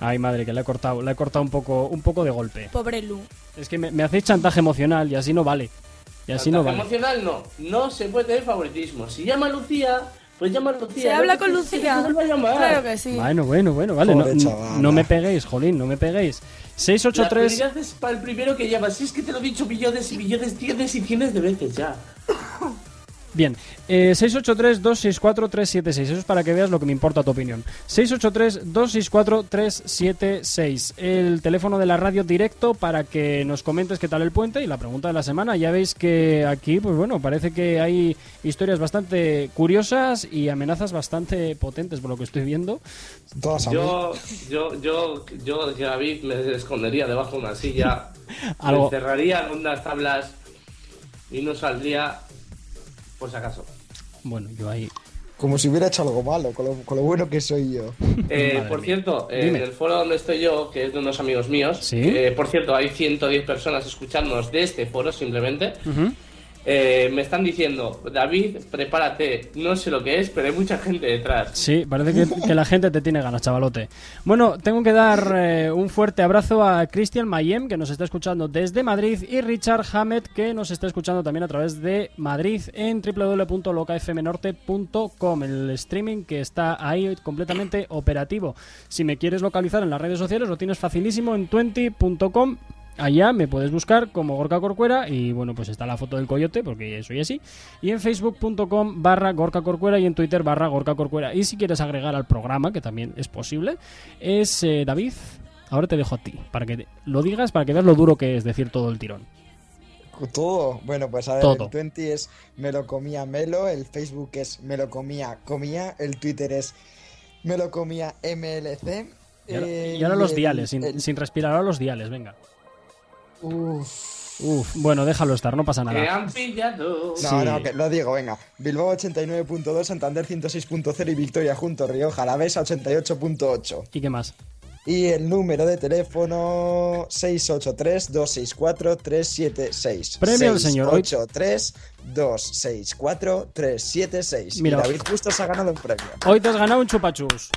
Ay, madre, que la he cortado, la he cortado un poco, un poco de golpe. Pobre Lu. Es que me, me hacéis chantaje emocional y así no vale. Y así no Chantaje vale. emocional no, no se puede tener favoritismo. Si llama a Lucía, pues llama a Lucía. ¿Se No habla con Lucía? no. Claro que sí. Bueno, bueno, bueno, vale. No, chavala. no me peguéis, jolín, no me peguéis. La 683. prioridad es para el primero que llama. Si es que te lo he dicho millones y millones, cientos y cientos de veces ya. Bien, eh, 683-264-376. Eso es para que veas lo que me importa tu opinión. 683-264-376. El teléfono de la radio directo para que nos comentes qué tal el puente y la pregunta de la semana. Ya veis que aquí, pues bueno, parece que hay historias bastante curiosas y amenazas bastante potentes por lo que estoy viendo. Todas. Yo, yo, yo, yo, David me escondería debajo de una silla, me encerraría en unas tablas y no saldría por si acaso. Bueno, yo ahí. Como si hubiera hecho algo malo, con lo, con lo bueno que soy yo. Eh, por mía. cierto, eh, en el foro donde estoy yo, que es de unos amigos míos, Sí. eh, por cierto, hay 110 personas escuchándonos de este foro simplemente. Ujú. Eh, me están diciendo, David, prepárate, no sé lo que es, pero hay mucha gente detrás. Sí, parece que, la gente te tiene ganas, chavalote. Bueno, tengo que dar eh, un fuerte abrazo a Cristian Mayem, que nos está escuchando desde Madrid, y Richard Hammett, que nos está escuchando también a través de Madrid en www.locafmnorte.com, el streaming que está ahí completamente operativo. Si me quieres localizar en las redes sociales, lo tienes facilísimo en 20.com. Allá me puedes buscar como Gorka Corcuera y bueno, pues está la foto del coyote porque soy así. Y en facebook.com barra Gorka Corcuera y en Twitter barra Gorka Corcuera. Y si quieres agregar al programa, que también es posible, es eh, David. Ahora te dejo a ti, para que lo digas, para que veas lo duro que es decir todo el tirón. Todo. Bueno, pues a ver, Todo. el 20 es me lo comía Melo, el Facebook es me lo comía comía, el Twitter es me lo comía MLC. Y ahora, eh, y ahora los el- diales, sin, el- sin respirar, ahora los diales, venga. Uf. Uf, bueno, déjalo estar, no pasa Que nada. han pillado. No, Sí. no, que lo digo, venga. Bilbao 89.2, Santander 106.0 y Victoria junto Rioja, Alavesa 88.8. ¿Y qué más? Y el número de teléfono 683-264-376. Premio al señor. Hoy- 683-264-376. Mira. Y David justo se ha ganado un premio. Hoy te has ganado un chupachus.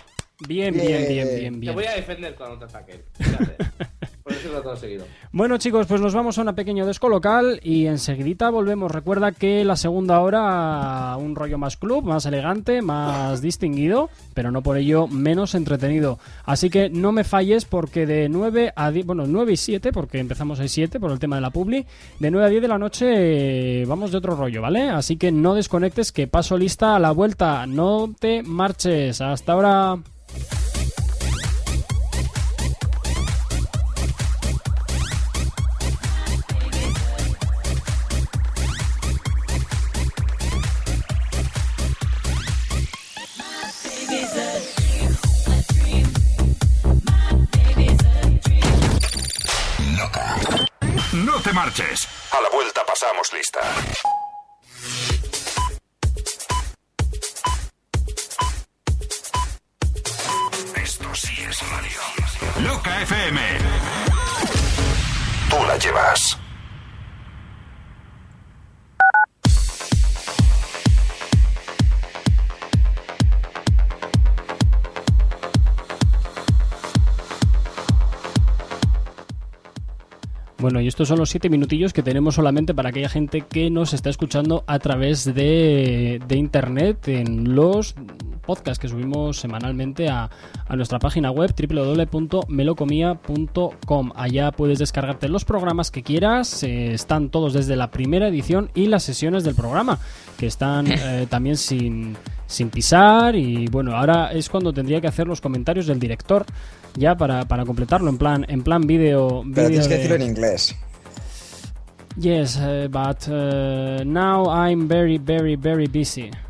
Bien, bien, bien, Bien. bien, Te voy a defender cuando te ataquen. Por eso lo. Bueno chicos, pues nos vamos a una pequeña desco local y enseguidita volvemos. Recuerda que la segunda hora un rollo más club, más elegante, más distinguido, pero no por ello menos entretenido. Así que no me falles porque de 9 a 10, bueno, 9 y 7, porque empezamos a 7 por el tema de la publi, de 9 a 10 de la noche eh, vamos de otro rollo, ¿vale? Así que no desconectes que paso lista a la vuelta, no te marches. Hasta ahora. Estos son los siete minutillos que tenemos solamente para aquella gente que nos está escuchando a través de, de internet en los podcasts que subimos semanalmente a, a nuestra página web www.melocomia.com. Allá puedes descargarte los programas que quieras, eh, están todos desde la primera edición y las sesiones del programa, que están eh, también sin, sin pisar y bueno, ahora es cuando tendría que hacer los comentarios del director ya para, para completarlo en plan en plan vídeo Pero tienes que de- decirlo en inglés. Yes, uh, but uh, now I'm very, very, very busy.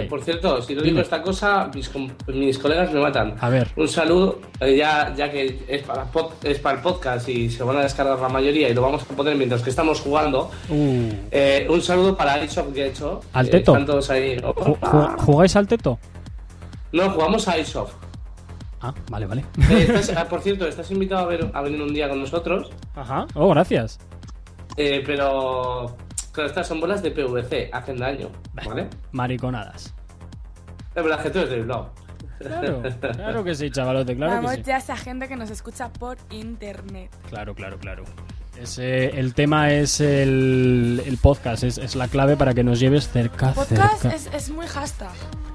Eh, por cierto, si no digo esta cosa, mis, colegas me matan. A ver. Un saludo, eh, ya, ya que es para, pod- es para el podcast y se van a descargar la mayoría y lo vamos a poner mientras que estamos jugando. Uh, Eh, un saludo para Aishop que he hecho. ¿Al teto? están todos ahí. ¿ju- ju- ¿Jugáis al teto? No, jugamos a Aishop. Ah, vale, vale. Estás- ah, por cierto, estás invitado a, ver- a venir un día con nosotros, Ajá. Oh, gracias. eh, pero claro, estas son bolas de PVC, hacen daño, ¿vale? Mariconadas. Es verdad que tú eres del blog. Claro, claro que sí, chavalote, claro Vamos que sí. ya a esa gente que nos escucha por internet. Claro, claro, claro. Ese- el tema es el, el podcast, es, es la clave para que nos lleves cerca, Podcast cerca. es, es muy hashtag.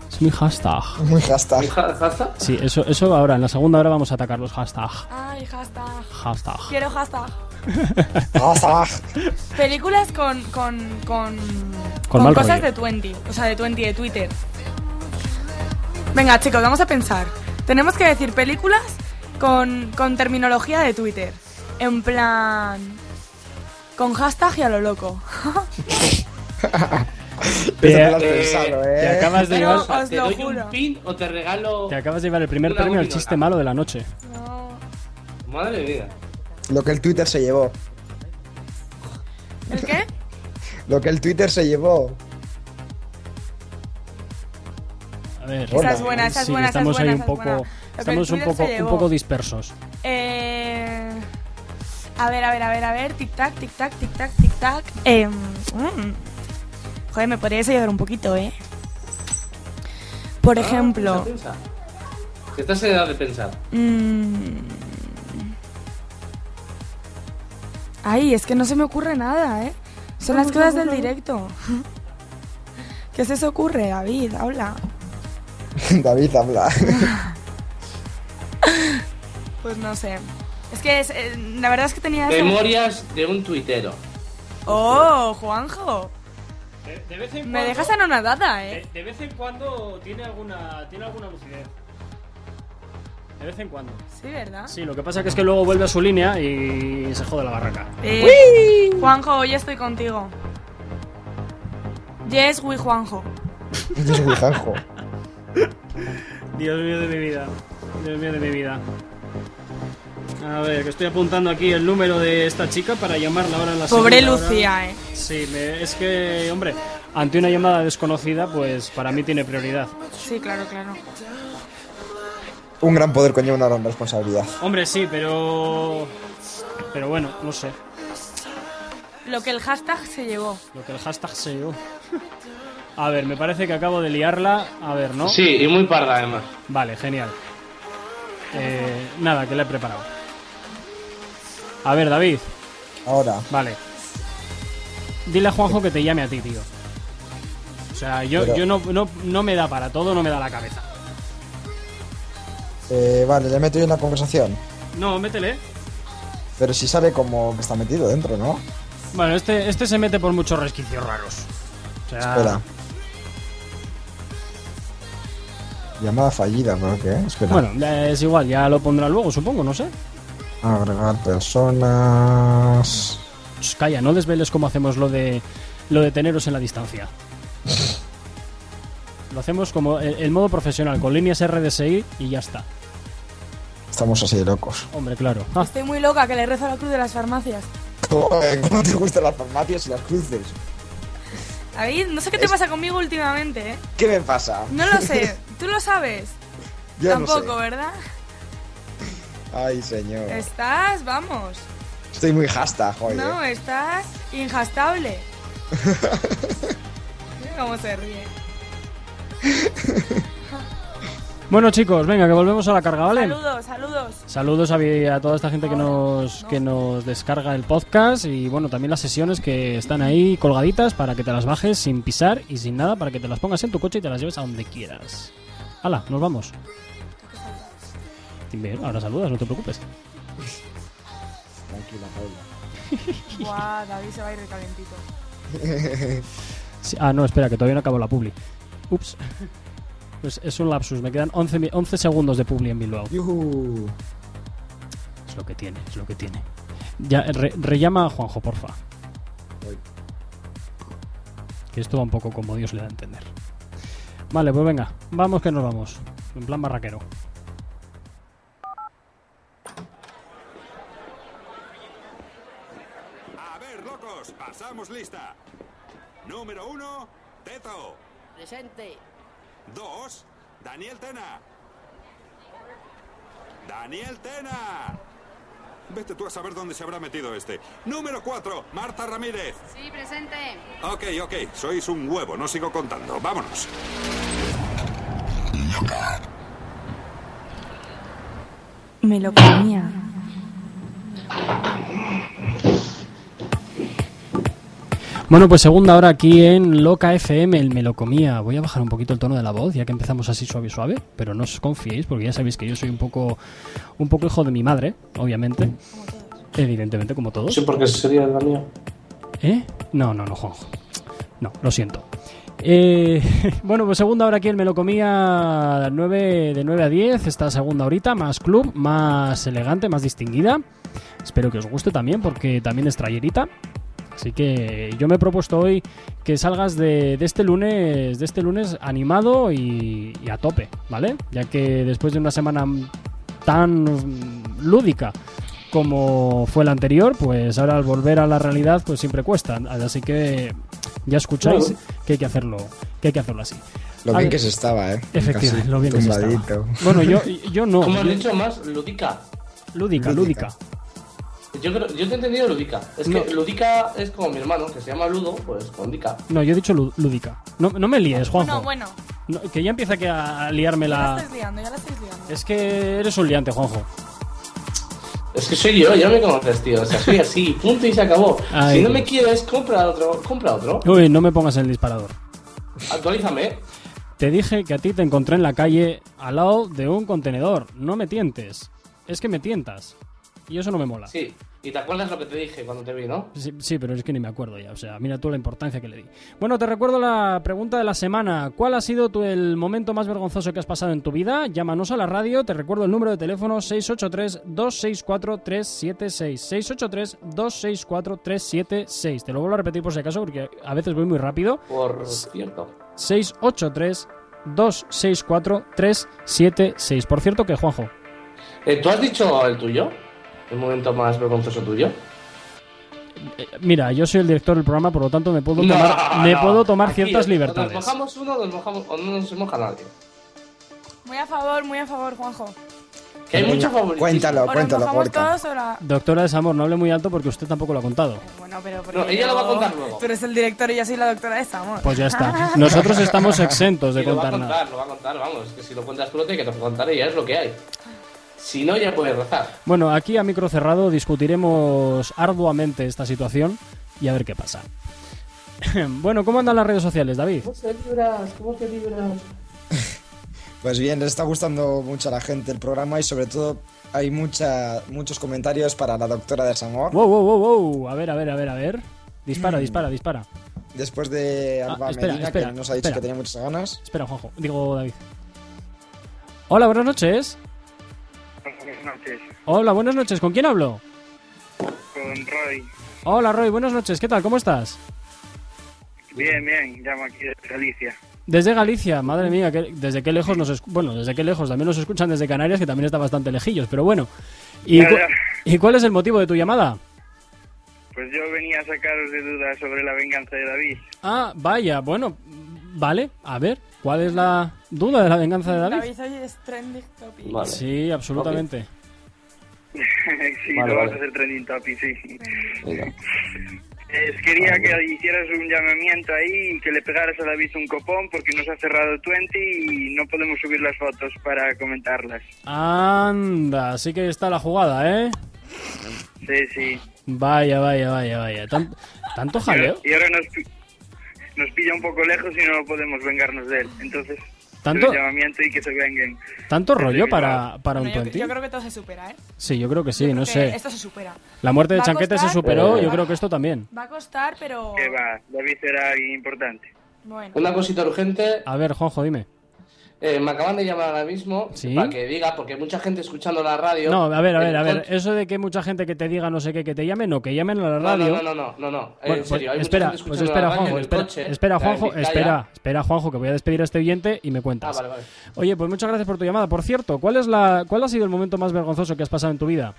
Es mi hashtag. Muy hashtag. ¿Hashtag? Sí, eso, eso ahora, en la segunda hora vamos a atacar los hashtags. Ay, hashtag. Hashtag. Quiero hashtag. Películas con, con, con, Con mal cosas rollo. de 20. O sea, de 20 de Twitter. Venga, chicos, vamos a pensar. Tenemos que decir películas con, con terminología de Twitter. En plan. Con hashtag y a lo loco. Eso te has Eh, pensado, ¿eh? Te acabas de Pero llevar, os ¿Te lo doy juro. un pin o te regalo...? te acabas de llevar el primer premio al chiste malo de la noche. No. Madre mía. Lo que el Twitter se llevó. ¿El qué? Lo que el Twitter se llevó. A ver, Esa es buena, esa es sí, buena, esa es estamos buena, ahí un poco, buena. Estamos un poco, un dispersos. Eh, a ver, a ver, a ver, a ver. Tic tac, tic tac, tic tac, tic tac. Eh, mm. Joder, me podríais ayudar un poquito, ¿eh? Por Ah, ejemplo. piensa, piensa. Que estás en edad de pensar. mm, Ay, es que no se me ocurre nada, ¿eh? Son las cosas del directo. ¿Qué se os ocurre, David? Habla. David habla. Pues no sé. Es que es, eh, la verdad es que tenía. Memorias de un tuitero. ¡Oh, Juanjo! De, vez en Me dejas anonadada, ¿eh? de vez en cuando tiene alguna, tiene alguna lucidez. De vez en cuando. Sí, ¿verdad? Sí, lo que pasa que es que luego vuelve a su línea y se jode la barraca. Eh, Juanjo, hoy estoy contigo. Yes, we Juanjo. Yo soy Juanjo. Dios mío de mi vida. Dios mío de mi vida. A ver, que estoy apuntando aquí el número de esta chica para llamarla ahora en la Pobre hora. Lucía, eh. Sí, me- es que, hombre, ante una llamada desconocida, pues para mí tiene prioridad. Sí, claro, claro. Un gran poder conlleva una gran responsabilidad. Hombre, sí, pero... Pero bueno, no sé. Lo que el hashtag se llevó. Lo que el hashtag se llevó. A ver, me parece que acabo de liarla. A ver, ¿no? Sí, y muy parda además. Vale, genial. Eh, nada, que la he preparado. A ver, David. Ahora. Vale. Dile a Juanjo que te llame a ti, tío. O sea, yo, Pero- yo no, no, no me da para todo, no me da la cabeza. Eh, vale, le meto yo en la conversación. No, métele. Pero si sabe como que está metido dentro, ¿no? Bueno, este, este se mete por muchos resquicios raros. O sea, Espera. Llamada fallida, ¿pero qué? Espera. Bueno, es igual, ya lo pondrá luego, supongo, no sé. Agregar personas. Calla, no desveles cómo hacemos lo de lo de teneros en la distancia. Lo hacemos como el, el modo profesional, con líneas RDSI y ya está. Estamos así de locos. Hombre, claro. Ah, Estoy muy loca que le rezo a la cruz de las farmacias. ¿Cómo, eh, cómo te gustan las farmacias y las cruces? David, no sé qué te pasa conmigo últimamente, ¿eh? ¿Qué me pasa? No lo sé. ¿Tú lo sabes? Yo no Tampoco, sé. ¿verdad? Ay, señor. Estás, vamos. Estoy muy hasta, joder. No, estás injastable. Mira cómo se ríe. Bueno, chicos, venga, que volvemos a la carga, ¿vale? Saludos, saludos. Saludos a, a toda esta gente que nos, que nos descarga el podcast y bueno, también las sesiones que están ahí colgaditas para que te las bajes sin pisar y sin nada, para que te las pongas en tu coche y te las lleves a donde quieras. Hala, nos vamos. Bien, ahora saludas, no te preocupes. Tranquila, Paula. Buah, David se va a ir recalentito. Sí, ah, no, espera, que todavía no acabo la publi. Ups. Pues es un lapsus, me quedan 11, mi- 11 segundos de publi en Bilbao. Yujú. Es lo que tiene, es lo que tiene. Ya, re- rellama a Juanjo, porfa. Voy. Que esto va un poco como Dios le da a entender. Vale, pues venga, vamos que nos vamos. En plan barraquero. A ver, locos, pasamos lista. Número uno, Teto. Presente. Dos, Daniel Tena. Daniel Tena. Vete tú a saber dónde se habrá metido este. Número cuatro, Marta Ramírez. Sí, presente. Ok, ok, sois un huevo, no sigo contando. Vámonos. Me lo comía. Bueno, pues segunda hora aquí en Loca FM, el me lo comía. Voy a bajar un poquito el tono de la voz, ya que empezamos así suave suave, pero no os confiéis, porque ya sabéis que yo soy un poco, un poco hijo de mi madre, obviamente. Evidentemente, como todos. Sí, porque sería la mía. ¿Eh? No, no, no, Juanjo. No, lo siento. Eh, bueno, pues segunda hora aquí el Me lo comía 9, de 9 a 10, esta segunda horita, más club, más elegante, más distinguida. Espero que os guste también, porque también es trayerita. Así que yo me he propuesto hoy que salgas de, de este lunes, de este lunes animado y, y a tope, ¿vale? Ya que después de una semana tan lúdica como fue la anterior, pues ahora al volver a la realidad, pues siempre cuesta. Así que ya escucháis Claro. que hay que hacerlo, que hay que hacerlo así. Lo bien que se estaba, ¿eh? Efectivamente, lo bien que se estaba. Bueno, yo, yo no. ¿Cómo has dicho más? Ludica. lúdica, lúdica. Yo, creo, yo te he entendido Ludica. Es No. que Ludica es como mi hermano, que se llama Ludo, pues con Dica. No, yo he dicho lúdica. No, no me líes, Juanjo. No, bueno. No, que ya empieza que a liarme Ya la la... estáis liando, ya la estáis liando. Es que eres un liante, Juanjo. Es que soy yo, ya me conoces, tío. O sea, soy así, punto y se acabó. Ay, si no me quieres, compra otro. Compra otro. Uy, no me pongas en el disparador. Actualízame. Te dije que a ti te encontré en la calle al lado de un contenedor. No me tientes. Es que me tientas. Y eso no me mola. Sí. Y te acuerdas lo que te dije cuando te vi, ¿no? Sí, sí, pero es que ni me acuerdo ya. O sea, mira tú la importancia que le di. Bueno, te recuerdo la pregunta de la semana. ¿Cuál ha sido tu, el momento más vergonzoso que has pasado en tu vida? Llámanos a la radio. Te recuerdo el número de teléfono 683-264-376. 683-264-376. Te lo vuelvo a repetir por si acaso porque a veces voy muy rápido. Por cierto. 683-264-376. Por cierto que, Juanjo, Eh, ¿Tú has dicho el tuyo? ¿El momento más vergonzoso tuyo? eh, mira, yo soy el director del programa, por lo tanto me puedo No, tomar, me puedo tomar Aquí, ciertas o libertades. Nos mojamos uno nos mojamos, o no nos moja nadie. Muy a favor, muy a favor, Juanjo. Que hay mucho favoritismo. Cuéntalo, cuéntalo, Gorka. todos o la... Doctora de Samor, no hable muy alto porque usted tampoco lo ha contado. Bueno, pero... No, ella lo va a contar luego. Tú eres el director y yo soy la doctora de Zamor. Pues ya está. Nosotros estamos exentos de Y lo va a contar contar, nada. lo va a contar, vamos. Que si lo cuentas tú lo tienes que contar y ya es lo que hay. Si no, ya puedes rezar. Bueno, aquí a micro cerrado discutiremos arduamente esta situación y a ver qué pasa. bueno, ¿cómo andan las redes sociales, David? ¿Cómo te libras? ¿Cómo te libras? Pues bien, les está gustando mucho a la gente el programa y sobre todo hay mucha, muchos comentarios para la doctora de Samor. Wow, wow, wow, wow. A ver, a ver, a ver, a ver. Dispara, dispara, dispara. Después de Alba Ah, espera, Medina, espera, que nos ha dicho espera. que tenía muchas ganas. Espera, Juanjo. Digo, David. Hola, buenas noches. Buenas noches, Hola, buenas noches. ¿Con quién hablo? con Roy. Hola, Roy. Buenas noches. ¿Qué tal? ¿Cómo estás? Bien, bien, llamo aquí de Galicia. Desde Galicia, madre mía, que- desde qué lejos nos... Bueno, desde qué lejos, también nos escuchan desde Canarias, que también está bastante lejillos, pero bueno. ¿Y, cu-. ¿y cuál es el motivo de tu llamada? Pues yo venía a sacaros de dudas sobre la venganza de David. Ah, vaya, bueno, vale, a ver, ¿cuál es la duda de la venganza de David? David hoy es trending topic. Vale. Sí, absolutamente. sí, Vale, lo vas a hacer trending topic, sí. Venga. Quería que hicieras un llamamiento ahí y que le pegaras a David un copón porque nos ha cerrado 20 y no podemos subir las fotos para comentarlas. Anda, sí que está la jugada, ¿eh? Sí, sí. Vaya, vaya, vaya, vaya. Tan- ¿Tanto jaleo? Y ahora nos, nos pilla un poco lejos y no podemos vengarnos de él. Entonces, ¿Tanto? el llamamiento y que se venguen. ¿Tanto rollo para, para un Bueno, yo, 20? yo creo que todo se supera, ¿eh? Sí, yo creo que sí, no que sé. Esto se supera. La muerte de Chanquete se superó, yo creo que esto también. Va a costar, pero... Que va, David era alguien importante. Bueno. Una cosita urgente. A ver, Juanjo, dime. Eh, me acaban de llamar ahora mismo ¿Sí? para que diga, porque mucha gente escuchando la radio. No, a ver, a ver, a ver. Eso de que mucha gente que te diga no sé qué, que te llamen, no, que llamen a la radio. No, no, no, no, no. Eh, Bueno, en pues serio, hay mucha espera, gente pues espera, Juanjo, espera, coche, espera, Juanjo, espera, espera, Juanjo, que voy a despedir a este oyente y me Ah, cuentas. vale, vale. Oye, pues muchas gracias por tu llamada. Por cierto, ¿cuál es la, cuál ha sido el momento más vergonzoso que has pasado en tu vida?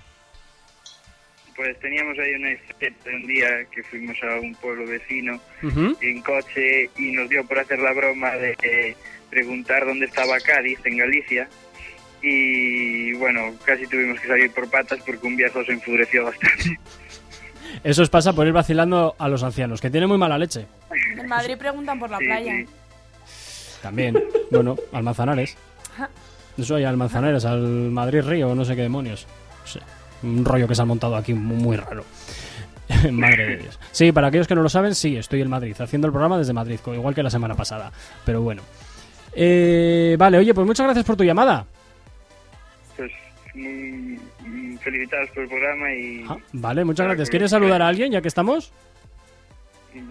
Pues teníamos ahí una historia de un día que fuimos a un pueblo vecino en coche y nos dio por hacer la broma de eh, preguntar dónde estaba Cádiz, en Galicia. Y bueno, casi tuvimos que salir por patas porque un viejo se enfureció bastante. Eso os pasa por ir vacilando a los ancianos, que tienen muy mala leche. En Madrid preguntan por la Sí, playa. sí. También. bueno, al Manzanares. Eso hay al Manzanares, al Madrid Río, no sé qué demonios. No sé. Un rollo que se ha montado aquí muy, muy raro. Madre de Dios. Sí, para aquellos que no lo saben, sí, estoy en Madrid, haciendo el programa desde Madrid, igual que la semana pasada. Pero bueno. Eh, vale, oye, pues muchas gracias por tu llamada. Pues muy, muy felicitados por el programa y Ah, vale, muchas gracias. ¿Quieres saludar a alguien ya que estamos?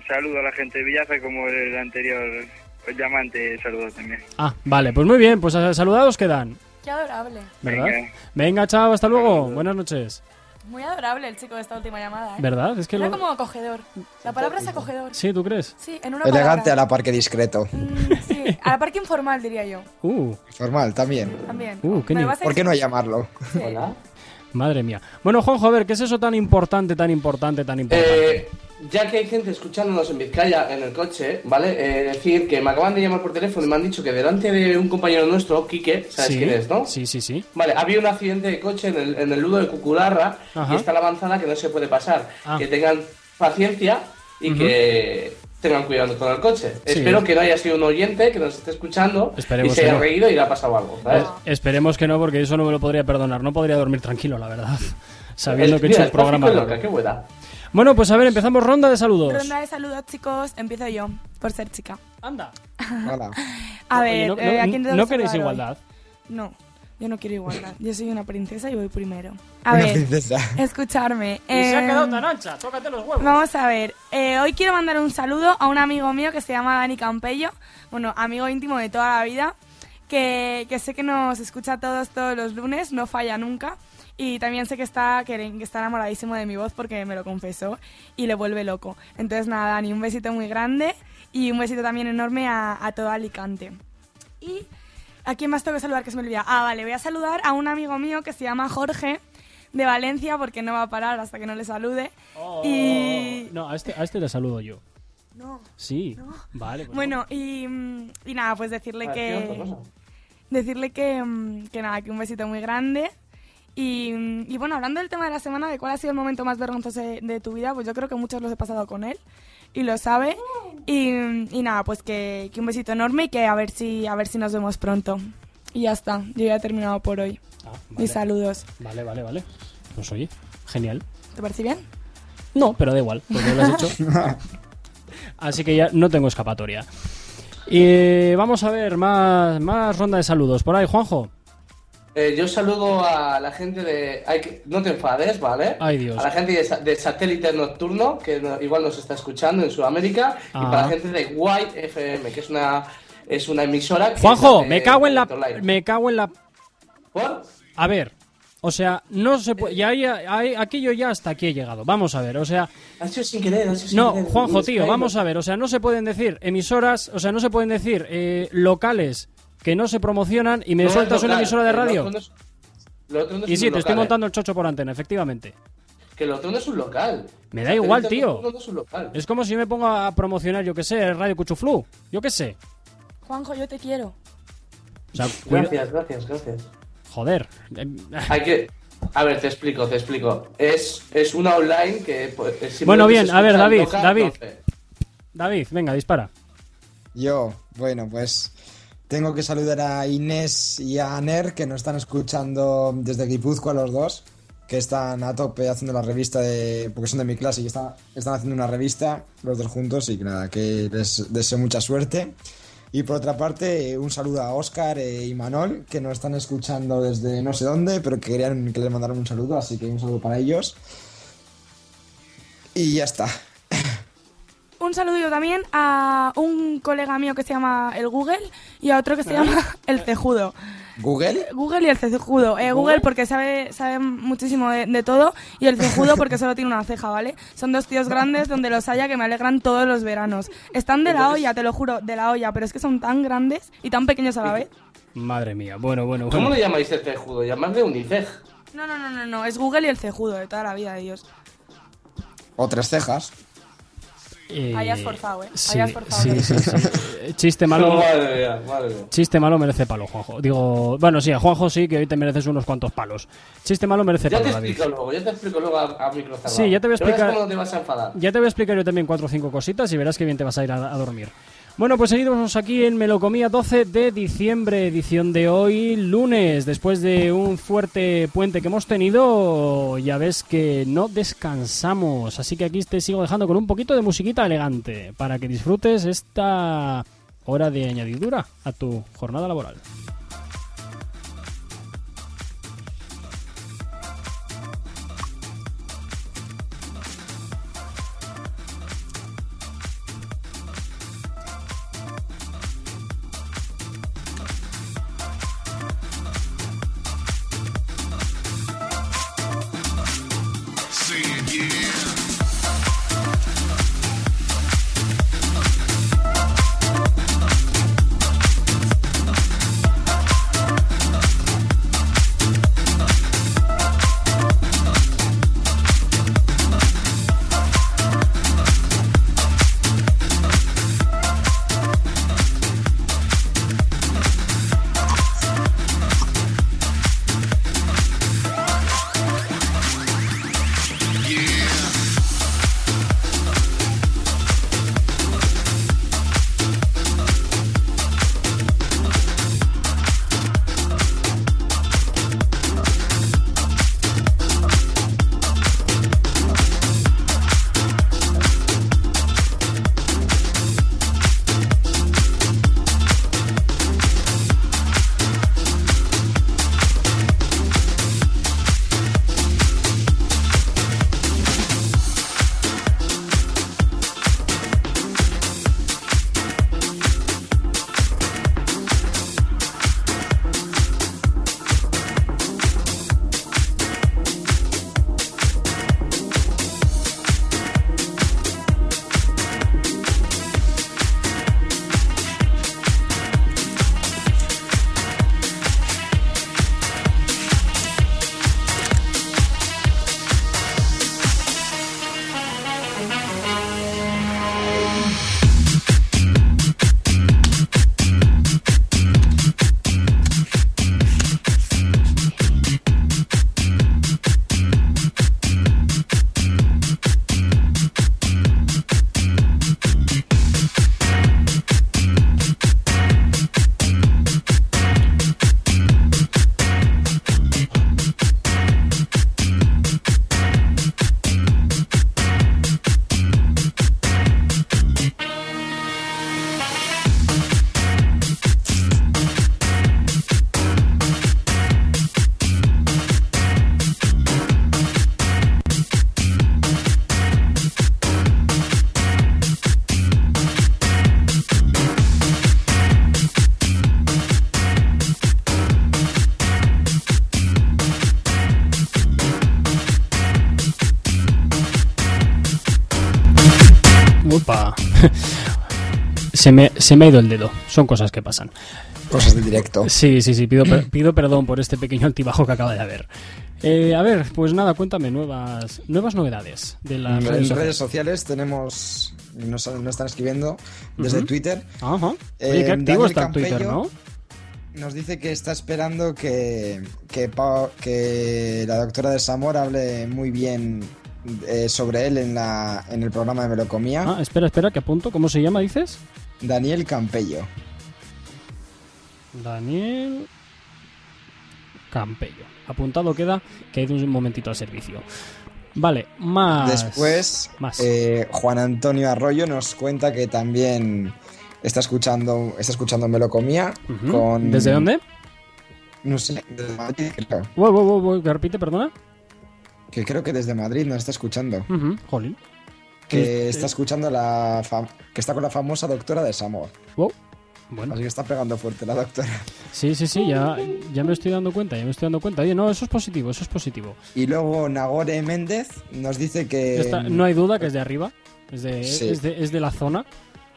saludo a la gente de Villaza como el anterior llamante saludó también. Ah, vale, pues muy bien, pues saludados quedan, Qué adorable. ¿verdad? Venga. Venga, chao, hasta luego. Buenas noches. Muy adorable el chico de esta última llamada, ¿eh? ¿Verdad? Es que Era lo- como acogedor. La palabra es acogedor. Sí, ¿tú crees? Sí, en una Elegante a palabra. la parque discreto. Sí, a la parque informal, diría yo. Uh, Formal también. También. Uh, qué ¿Me lo ni- vas a ¿Por qué no llamarlo? Sí. Madre mía. Bueno, Juanjo, a ver, ¿qué es eso tan importante, tan importante, tan importante? Eh, ya que hay gente escuchándonos en Vizcaya en el coche, ¿vale? Eh, decir que me acaban de llamar por teléfono y me han dicho que delante de un compañero nuestro, Quique, ¿sabes sí, quién es, no? Sí, sí, sí. Vale, había un accidente de coche en el, en el ludo de Cucularra Ajá. y está la avanzada que no se puede pasar. Ah. Que tengan paciencia y que tengan cuidado con el coche. Sí. Espero que no haya sido un oyente que nos esté escuchando Esperemos y se haya no. reído y le ha pasado algo, ¿sabes? Es- esperemos que no, porque eso no me lo podría perdonar. No podría dormir tranquilo, la verdad. Sabiendo que he hecho el programa. loca, qué buena. Bueno, pues a ver, empezamos ronda de saludos. Ronda de saludos, chicos. Empiezo yo, por ser chica. Anda. Hola. A ver, no, eh, no- ¿a quién tengo no que queréis hoy? igualdad. No, yo no quiero igualdad. Yo soy una princesa y voy primero. A Una ver, princesa. escucharme. Y se ha eh, quedado tan ancha, tócate los huevos. Vamos a ver, eh, hoy quiero mandar un saludo a un amigo mío que se llama Dani Campello, bueno, amigo íntimo de toda la vida, que, que sé que nos escucha todos todos los lunes, no falla nunca, y también sé que está, que, que está enamoradísimo de mi voz porque me lo confesó y le vuelve loco. Entonces nada, Dani, un besito muy grande y un besito también enorme a, a todo Alicante. Y ¿a quién más tengo que saludar que se me olvida? Ah, vale, voy a saludar a un amigo mío que se llama Jorge de Valencia porque no va a parar hasta que no le salude. Y No, a este, a este le saludo yo. no. Sí. Vale, pues Bueno, y, mm, y nada, pues decirle Ah, ¿qué otra que decirle que, mm, que nada, que un besito muy grande. Y, mm, y bueno, hablando del tema de la semana, de cuál ha sido el momento más vergonzoso de, de tu vida, pues yo creo que muchos los he pasado con él y lo sabe. Y, y nada, pues que, que un besito enorme y que a ver si a ver si nos vemos pronto. Y ya está, yo ya he terminado por hoy. Ah, vale. Mis saludos. Vale, vale, vale. Pues oye, genial. ¿Te parece bien? No, pero da igual, porque lo has hecho. Así que ya no tengo escapatoria. Y vamos a ver, más, más ronda de saludos. Por ahí, Juanjo. Eh, yo saludo a la gente de... hay no te enfades, ¿vale? Ay, Dios. A la gente de, sa- de Satélite Nocturno, que no- igual nos está escuchando en Sudamérica. Y para la gente de White FM, que es una, es una emisora... que Juanjo, me cago en la... Online. Me cago en la... ¿Por? A ver, O sea, no se puede. Ya hay, hay- aquí yo ya hasta aquí he llegado. Vamos a ver, o sea. Ha sido sin querer, ha sido sin No, querer. Juanjo, tío, vamos a ver. O sea, no se pueden decir emisoras, o sea, no se pueden decir eh, locales que no se promocionan y me No sueltas una emisora de radio. no no Y sí, te local, estoy eh. montando el chocho por antena, efectivamente. Que lo otro no es un local. Me da igual, tío. es un local. Es como si yo me pongo a promocionar, yo qué sé, Radio Cuchuflu. Yo qué sé. Juanjo, yo te quiero. O sea, cuida- Gracias, gracias, gracias. Joder. Hay que. A ver, te explico, te explico. Es, es una online que. pues, Bueno, bien, a ver, David, local, David. David, venga, dispara. Yo, bueno, pues tengo que saludar a Inés y a Aner que nos están escuchando desde Guipúzcoa los dos, que están a tope haciendo la revista de. porque son de mi clase y están, están haciendo una revista los dos juntos y que nada, que les deseo mucha suerte. Y por otra parte, un saludo a Oscar y Manol, que nos están escuchando desde no sé dónde, pero que querían que les mandaran un saludo, así que un saludo para ellos. Y ya está. Un saludillo también a un colega mío que se llama el Google y a otro que se llama el Cejudo. ¿Google? Google y el cejudo. Eh, Google porque sabe, sabe muchísimo de, de todo y el cejudo porque solo tiene una ceja, ¿vale? Son dos tíos grandes donde los haya que me alegran todos los veranos. Están de la olla, te lo juro, de la olla, pero es que son tan grandes y tan pequeños a la vez. Madre mía, bueno, bueno, ¿Cómo le llamáis el cejudo? Llamadle Unicef. No, no, no, no, no, es Google y el cejudo de toda la vida de ellos. O tres cejas. Eh, Ahí has forzado, ¿eh? Sí, has forzado. sí, sí, sí. Chiste malo. Madre mía, madre mía. Chiste malo merece palo, Juanjo. Digo, bueno, sí, a Juanjo sí que hoy te mereces unos cuantos palos. Chiste malo merece Ya palo, te David. explico luego, ya te explico luego a, a micro cerrado. Sí, ya te voy a explicar- te vas a enfadar. Ya te voy a explicar yo también cuatro o cinco cositas y verás que bien te vas a ir a, a dormir. Bueno, pues seguimos aquí en Melocomía 12 de diciembre, edición de hoy, lunes. Después de un fuerte puente que hemos tenido, ya ves que no descansamos. Así que aquí te sigo dejando con un poquito de musiquita elegante para que disfrutes esta hora de añadidura a tu jornada laboral. Opa. se, me, se me ha ido el dedo. Son cosas que pasan. Cosas de directo. Sí, sí, sí. Pido, pido perdón por este pequeño altibajo que acaba de haber. Eh, a ver, pues nada, cuéntame nuevas, nuevas novedades de las En redes redes, sociales. sociales tenemos. Nos, nos están escribiendo desde. Twitter. Ajá. Oye, Eh, qué activo Daniel está en Twitter, ¿no? Nos dice que está esperando que, que, que la doctora de Samor hable muy bien eh, sobre él en, la, en el programa de Melocomía. Ah, espera, espera, que apunto. ¿Cómo se llama, dices? Daniel Campello. Daniel Campello. Apuntado queda que hay un momentito al servicio. Vale, más. Después, Más. eh, Juan Antonio Arroyo nos cuenta que también está escuchando, está escuchando Melocomía. Con, ¿Desde dónde? No sé, desde Madrid, creo. Wow, wow, wow, wow, que repite, perdona. Que creo que desde Madrid nos está escuchando. Ujú, Jolín. Que está escuchando la que está con la famosa doctora de Samor. Wow. Bueno. Así que está pegando fuerte la doctora. Sí, sí, sí, ya, ya me estoy dando cuenta, ya me estoy dando cuenta. Oye, no, eso es positivo, eso es positivo. Y luego Nagore Méndez nos dice que. Está, no hay duda que es de arriba, es de, Sí. es de, es de la zona.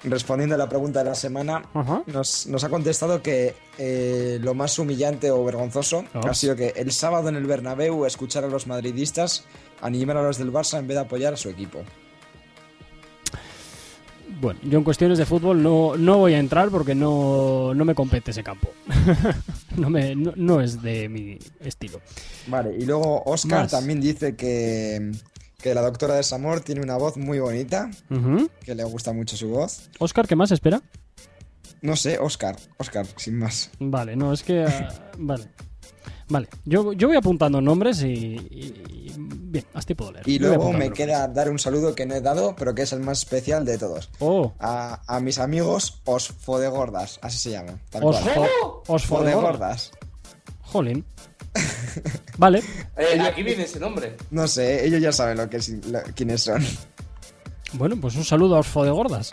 Respondiendo a la pregunta de la semana, nos, nos ha contestado que eh, lo más humillante o vergonzoso Oh. ha sido que el sábado en el Bernabéu escuchar a los madridistas animar a los del Barça en vez de apoyar a su equipo. Bueno, yo en cuestiones de fútbol no, no voy a entrar porque no, no me compete ese campo. no, me, no, no es de mi estilo. Vale, y luego Oscar Más. también dice que, que la doctora de Samor tiene una voz muy bonita, que le gusta mucho su voz. Oscar, ¿qué más espera? No sé, Oscar, Oscar, sin más. Vale, no, es que... ah, vale. Vale, yo, yo voy apuntando nombres y, y- y- Bien, así puedo leer. Y Yo luego me nombres. queda dar un saludo que no he dado, pero que es el más especial de todos. Oh, A, a mis amigos Osfodegordas, así se llaman. Tal Osfo-. Osfodegordas. Jolín. Vale. Eh, aquí viene ese nombre. No sé, ellos ya saben lo que es, lo- quiénes son. Bueno, pues un saludo a Osfo de Gordas.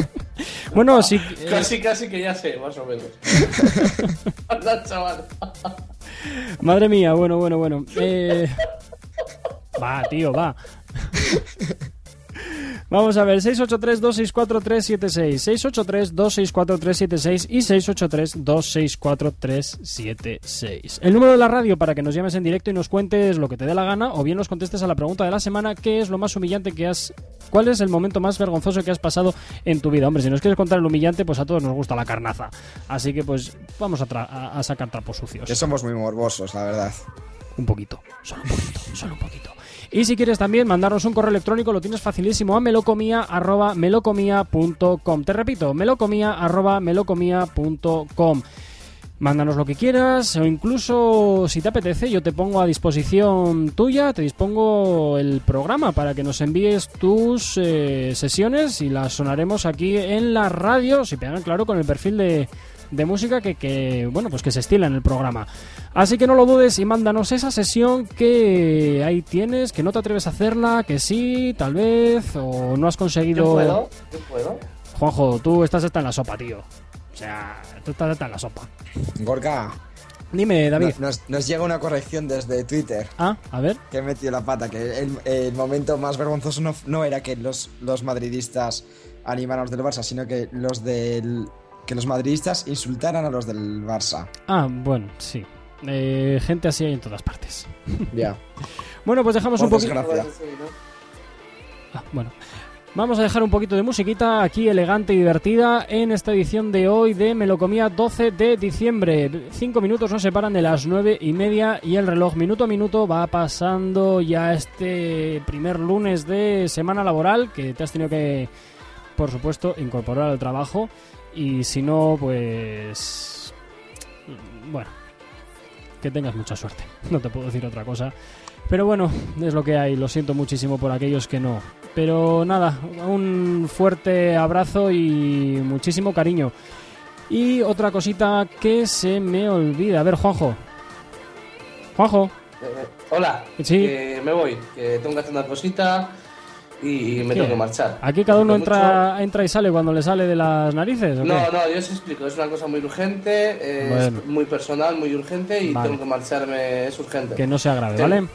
bueno, sí. eh, Casi, casi que ya sé, más o menos. Anda, chaval. Madre mía, bueno, bueno, bueno. Eh, Va, tío, va. Vamos a ver, 683-264-376, 683-264-376 y 683-264-376. El número de la radio para que nos llames en directo y nos cuentes lo que te dé la gana o bien nos contestes a la pregunta de la semana, ¿qué es lo más humillante que has... ¿Cuál es el momento más vergonzoso que has pasado en tu vida? Hombre, si nos quieres contar el humillante, pues a todos nos gusta la carnaza. Así que pues vamos a, tra- a- a sacar trapos sucios. Que somos muy morbosos, la verdad. Un poquito, solo un poquito, solo un poquito. Y si quieres también mandarnos un correo electrónico, lo tienes facilísimo a melocomía.melocomía.com. Te repito, melocomía.melocomía.com. Mándanos lo que quieras o incluso si te apetece yo te pongo a disposición tuya, te dispongo el programa para que nos envíes tus eh, sesiones y las sonaremos aquí en la radio, si pegan claro con el perfil de, de música que, que, bueno pues que se estila en el programa. Así que no lo dudes y mándanos esa sesión que ahí tienes, que no te atreves a hacerla, que sí, tal vez, o no has conseguido... Yo puedo, yo puedo. Juanjo, tú estás hasta en la sopa, tío. O sea, tú estás hasta en la sopa. Gorka. Dime, David. no- Nos, nos llega una corrección desde Twitter. Ah, a ver. Que he metido la pata, que el, el momento más vergonzoso no, no era que los, los madridistas animaran a los del Barça, sino que los del que los madridistas insultaran a los del Barça. Ah, bueno, sí. Eh, gente así hay en todas partes. Ya. Bueno, pues dejamos un poquito... Ah, bueno. Vamos a dejar un poquito de musiquita aquí elegante y divertida en esta edición de hoy de Melocomía 12 de diciembre. Cinco minutos nos separan de las nueve y media y el reloj minuto a minuto va pasando ya este primer lunes de semana laboral que te has tenido que, por supuesto, incorporar al trabajo y si no, pues... Bueno, que tengas mucha suerte. No te puedo decir otra cosa. Pero bueno, es lo que hay. Lo siento muchísimo por aquellos que no. Pero nada, un fuerte abrazo y muchísimo cariño. Y otra cosita que se me olvida. A ver, Juanjo. Juanjo. Eh, hola, Sí. me voy, que tengo que hacer una cosita y me ¿Qué? tengo que marchar. Aquí cada uno entra, entra y sale cuando le sale de las narices. ¿o qué? No, no, yo os explico, es una cosa muy urgente, eh, Bueno. es muy personal, muy urgente y Vale. tengo que marcharme, es urgente. Que no sea grave, ¿vale?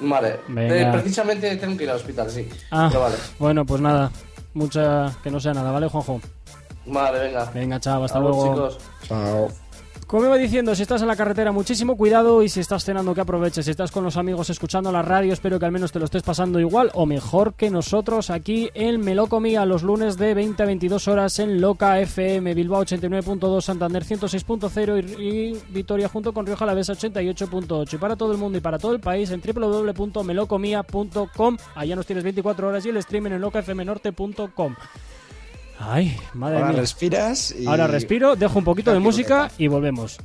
Vale, Venga. Eh, precisamente tengo que ir al hospital, sí. Ah, Pero vale. bueno, pues nada. Mucha, que no sea nada, ¿vale, Juanjo? Vale, venga. Venga, chao, hasta Vamos, luego. chicos. Chao. Como iba diciendo, si estás en la carretera, muchísimo cuidado y si estás cenando, que aproveches. Si estás con los amigos escuchando la radio, espero que al menos te lo estés pasando igual o mejor que nosotros aquí en Melocomía, los lunes de 20 a 22 horas en Loca FM, Bilbao 89.2, Santander 106.0 y, y Vitoria junto con Rioja Alavesa 88.8. Y para todo el mundo y para todo el país en www.melocomía.com. Allá nos tienes 24 horas y el streaming en locafmnorte.com. Ay, madre Ahora mía. respiras y... Ahora respiro, dejo un poquito de música y volvemos.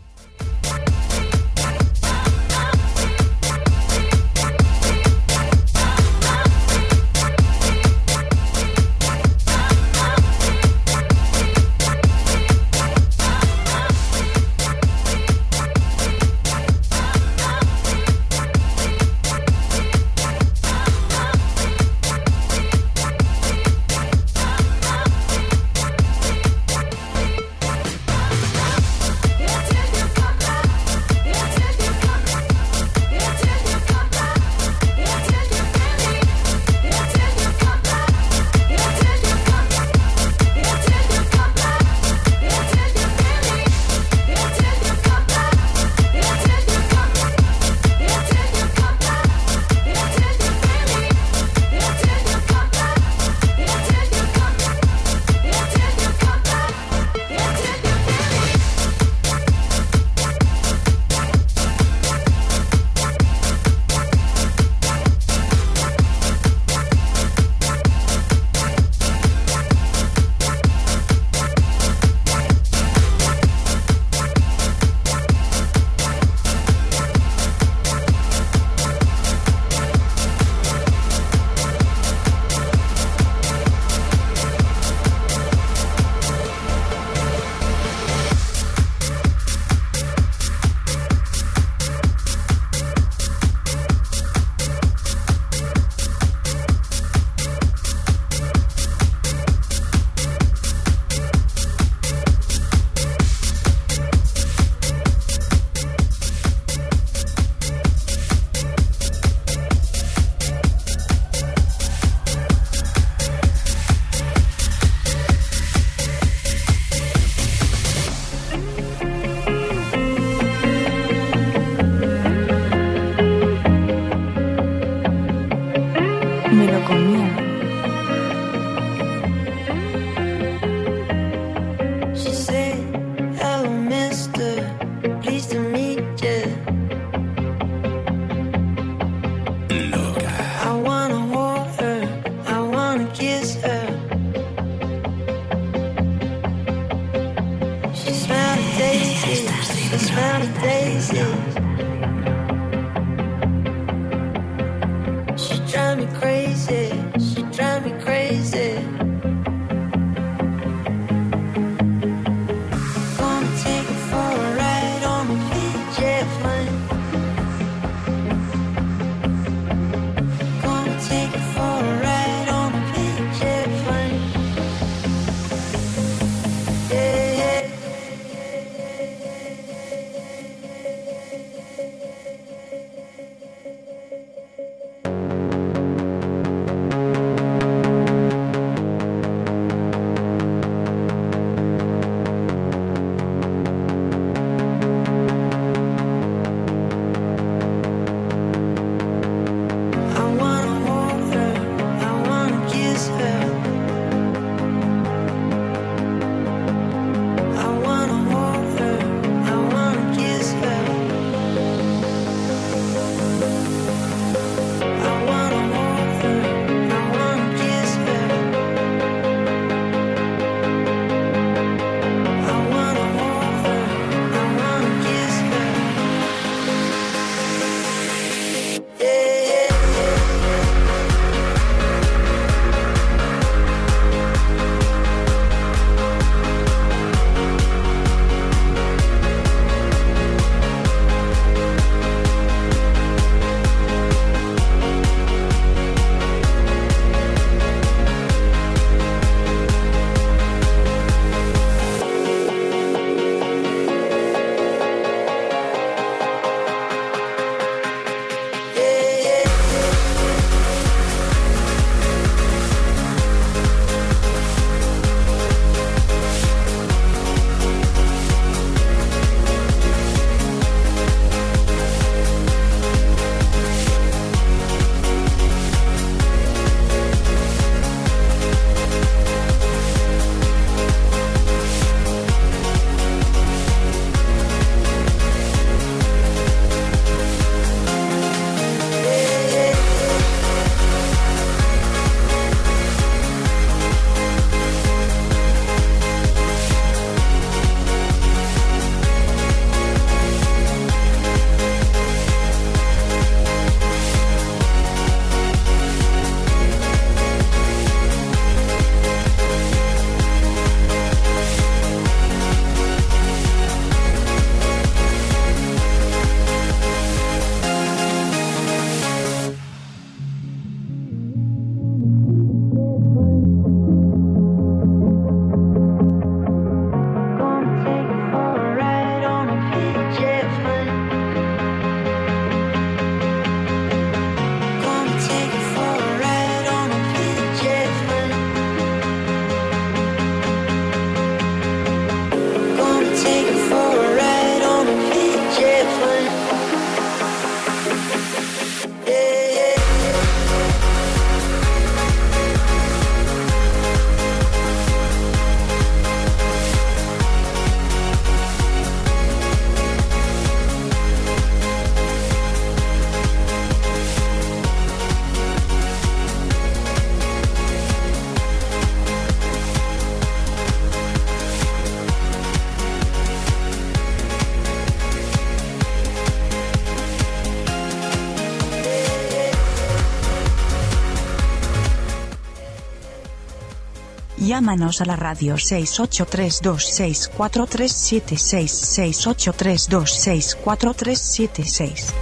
Llámanos a la radio 683264376 683264376.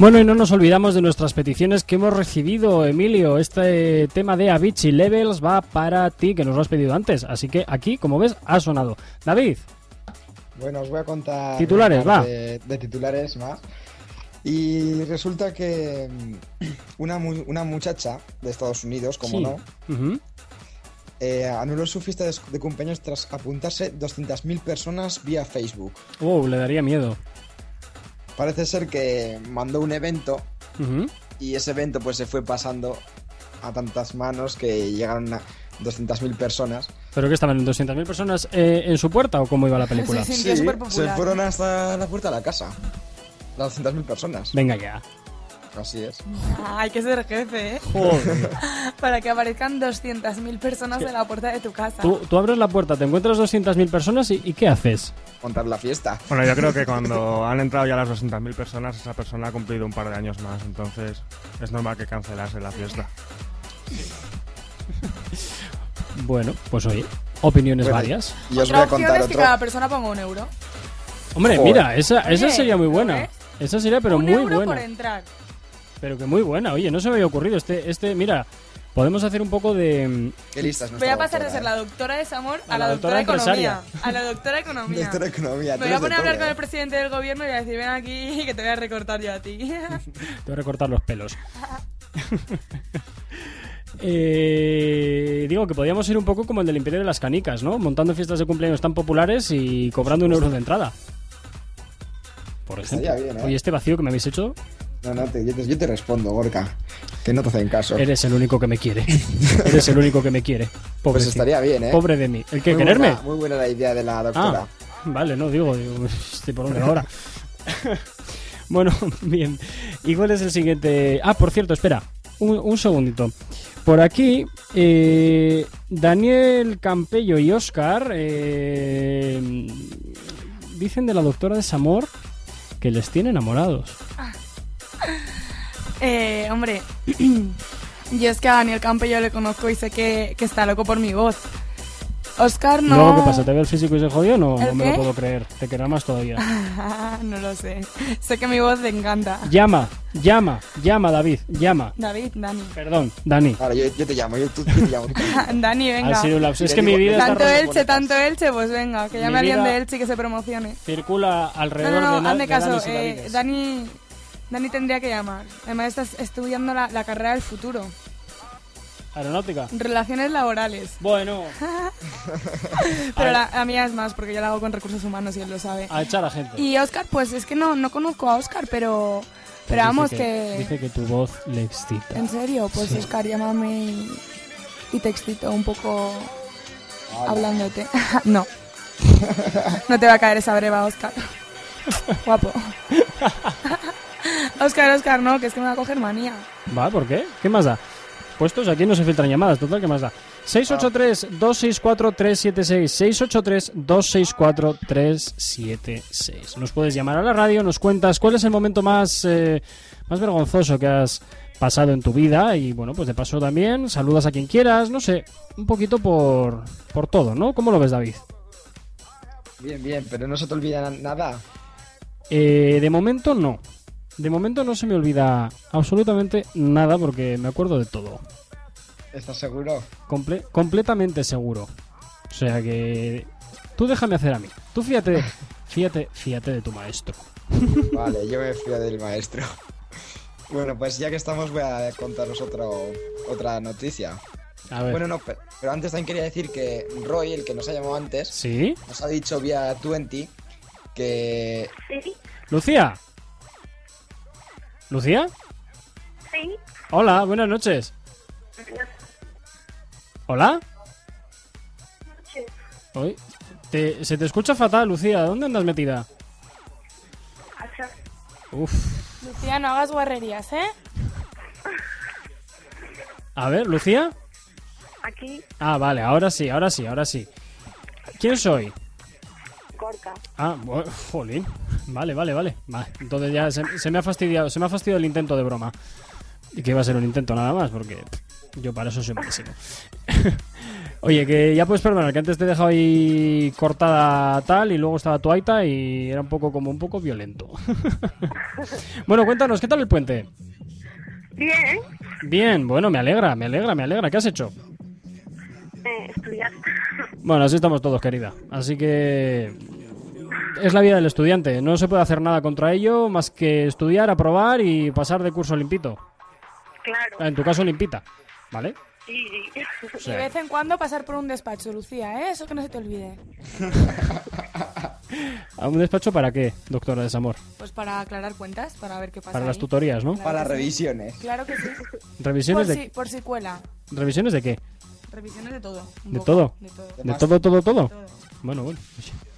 Bueno, y no nos olvidamos de nuestras peticiones que hemos recibido, Emilio. Este tema de Avicii Levels va para ti, que nos lo has pedido antes. Así que aquí, como ves, ha sonado. David, Bueno, os voy a contar. Titulares, va. De, titulares más. Y resulta que mm, una, una muchacha de Estados Unidos, como Sí. no, eh, anuló su fiesta de, de cumpleaños tras apuntarse 200.000 personas vía Facebook. Wow, le daría miedo. Parece ser que mandó un evento y ese evento pues se fue pasando a tantas manos que llegaron a 200.000 personas. ¿Pero que estaban 200.000 personas eh, en su puerta o cómo iba la película? Sí, se fueron hasta la puerta de la casa. Las 200.000 personas. Venga ya. Así es. Hay que ser jefe, ¿eh? Joder. Para que aparezcan 200.000 personas en la puerta de tu casa. Tú, tú abres la puerta, te encuentras 200.000 personas y, ¿y qué haces? Montar la fiesta. Bueno, yo creo que cuando han entrado ya las 200.000 personas, esa persona ha cumplido un par de años más, entonces es normal que cancelase la fiesta. Bueno, pues oye, opiniones Bueno, varias. Y os voy Otra a opción contar es que otro. cada persona ponga un euro. Hombre, Joder. mira, esa, esa Oye, sería muy ¿lo buena. ves? Esa sería, pero un muy euro por buena. entrar. Pero que muy buena. Oye, no se me había ocurrido. Este, este, mira, podemos hacer un poco de. mm, Qué lista es Voy a pasar de ser ¿eh? la doctora de Samor a, A la, la doctora, de doctora economía. A la doctora de economía. Doctora de economía. Me voy a poner a hablar con el presidente del gobierno y voy a decir, ven aquí que te voy a recortar yo a ti. Te voy a recortar los pelos. Eh, digo que podíamos ir un poco como el del Imperio de las Canicas, ¿no? Montando fiestas de cumpleaños tan populares y cobrando un euro de entrada. Por ejemplo. Bien, ¿eh? Oye, este vacío que me habéis hecho, No, no, te- yo, te, yo te respondo, Gorka. Que no te hacen caso. eres el único que me quiere. eres el único que me quiere. Pobre Pues estaría bien, ¿eh? Pobre de mí. ¿El que Muy quererme? buena- muy buena la idea de la doctora. Ah, vale, no, digo, digo estoy por dónde va ahora. bueno, bien. ¿Y cuál es el siguiente? Ah, por cierto, espera, un, un segundito. Por aquí, eh, Daniel Campello y Oscar dicen de la doctora de Samor que les tiene enamorados. Eh, hombre, yo es que a Daniel Campo yo le conozco y sé que, que está loco por mi voz. Oscar no. Luego, ¿qué pasa? ¿Te ve el físico y se jodió? No, ¿El no me lo puedo creer. Te querrá más todavía. no lo sé. Sé que mi voz le encanta. Llama, llama, llama, David, llama. David, Dani. Perdón, Dani. Ahora, yo, yo te llamo, yo, tú- yo te llamo. Dani, venga. Ha sido un lapso. Es que mi vida Tanto Elche, tanto Elche, pues venga, que llame alguien vida- de Elche y que se promocione. circula No, alrededor no, no, de, na- hazme de caso. Danis y eh, Davides. Dani, Dani tendría que llamar. Además, estás estudiando la, la carrera del futuro. Aeronáutica. Relaciones laborales. Bueno. Pero la, la mía es más, porque yo la hago con recursos humanos y él lo sabe. A echar a gente. Y Oscar, pues es que no, no conozco a Oscar, pero, Pues pero vamos que, que... Dice que tu voz le excita. ¿En serio? Pues Sí. Oscar, llámame y, y te excito un poco hablándote. no. no te va a caer esa breva, Oscar. Guapo. Oscar, Oscar, no, que es que me va a coger manía. ¿Va? ¿Por qué? ¿Qué más da? Puestos aquí no se filtran llamadas, total, ¿qué más da? 683-264-376. 683-264-376. Nos puedes llamar a la radio, nos cuentas cuál es el momento más, eh, más vergonzoso que has pasado en tu vida y bueno, pues de paso también saludas a quien quieras, no sé, un poquito por, por todo, ¿no? ¿Cómo lo ves, David? Bien, bien, pero no se te olvida na- nada. Eh, de momento no. De momento no se me olvida absolutamente nada porque me acuerdo de todo. ¿Estás seguro? Comple- completamente seguro. O sea que tú déjame hacer a mí. Tú fíjate, fíjate, fíjate de tu maestro. Vale, yo me fío del maestro. Bueno, pues ya que estamos voy a contaros otro, otra noticia. A ver. Bueno, no, pero, pero antes también quería decir que Roy, el que nos ha llamado antes, ¿Sí? nos ha dicho vía 20 que... Sí, Lucía. Lucía. sí. Hola, buenas noches. Hola. Hoy te- se te escucha fatal, Lucía. ¿Dónde andas metida? Uf. Lucía, no hagas guarrerías, ¿eh? A ver, Lucía. Aquí, Ah, vale, ahora sí, ahora sí, ahora sí. ¿Quién soy? Ah, jolín. Vale, vale, vale. Vale, Entonces ya se, se me ha fastidiado, se me ha fastidiado el intento de broma. Y que iba a ser un intento nada más, porque pff, yo para eso soy malísimo. Oye, que ya puedes perdonar, que antes te he dejado ahí cortada tal y luego estaba tu aita y era un poco como un poco violento. bueno, cuéntanos, ¿qué tal el puente? Bien, Bien, bueno, me alegra, me alegra, me alegra. ¿Qué has hecho? Estudiar. Bueno, así estamos todos, querida. Así que es la vida del estudiante. No se puede hacer nada contra ello más que estudiar, aprobar y pasar de curso limpito. Claro. En tu caso, limpita. ¿Vale? Sí, sí. O Y sea, de vez en cuando pasar por un despacho, Lucía, ¿eh? Eso que no se te olvide. ¿A un despacho para qué, doctora de Samor? Pues para aclarar cuentas, para ver qué pasa Para las tutorías, ¿no? Claro Para sí. revisiones. Claro que sí. ¿Revisiones por de- si, por si cuela. ¿Revisiones de qué? Revisiones de todo. ¿De poco, todo? De todo. ¿De todo, todo, todo? Bueno, bueno.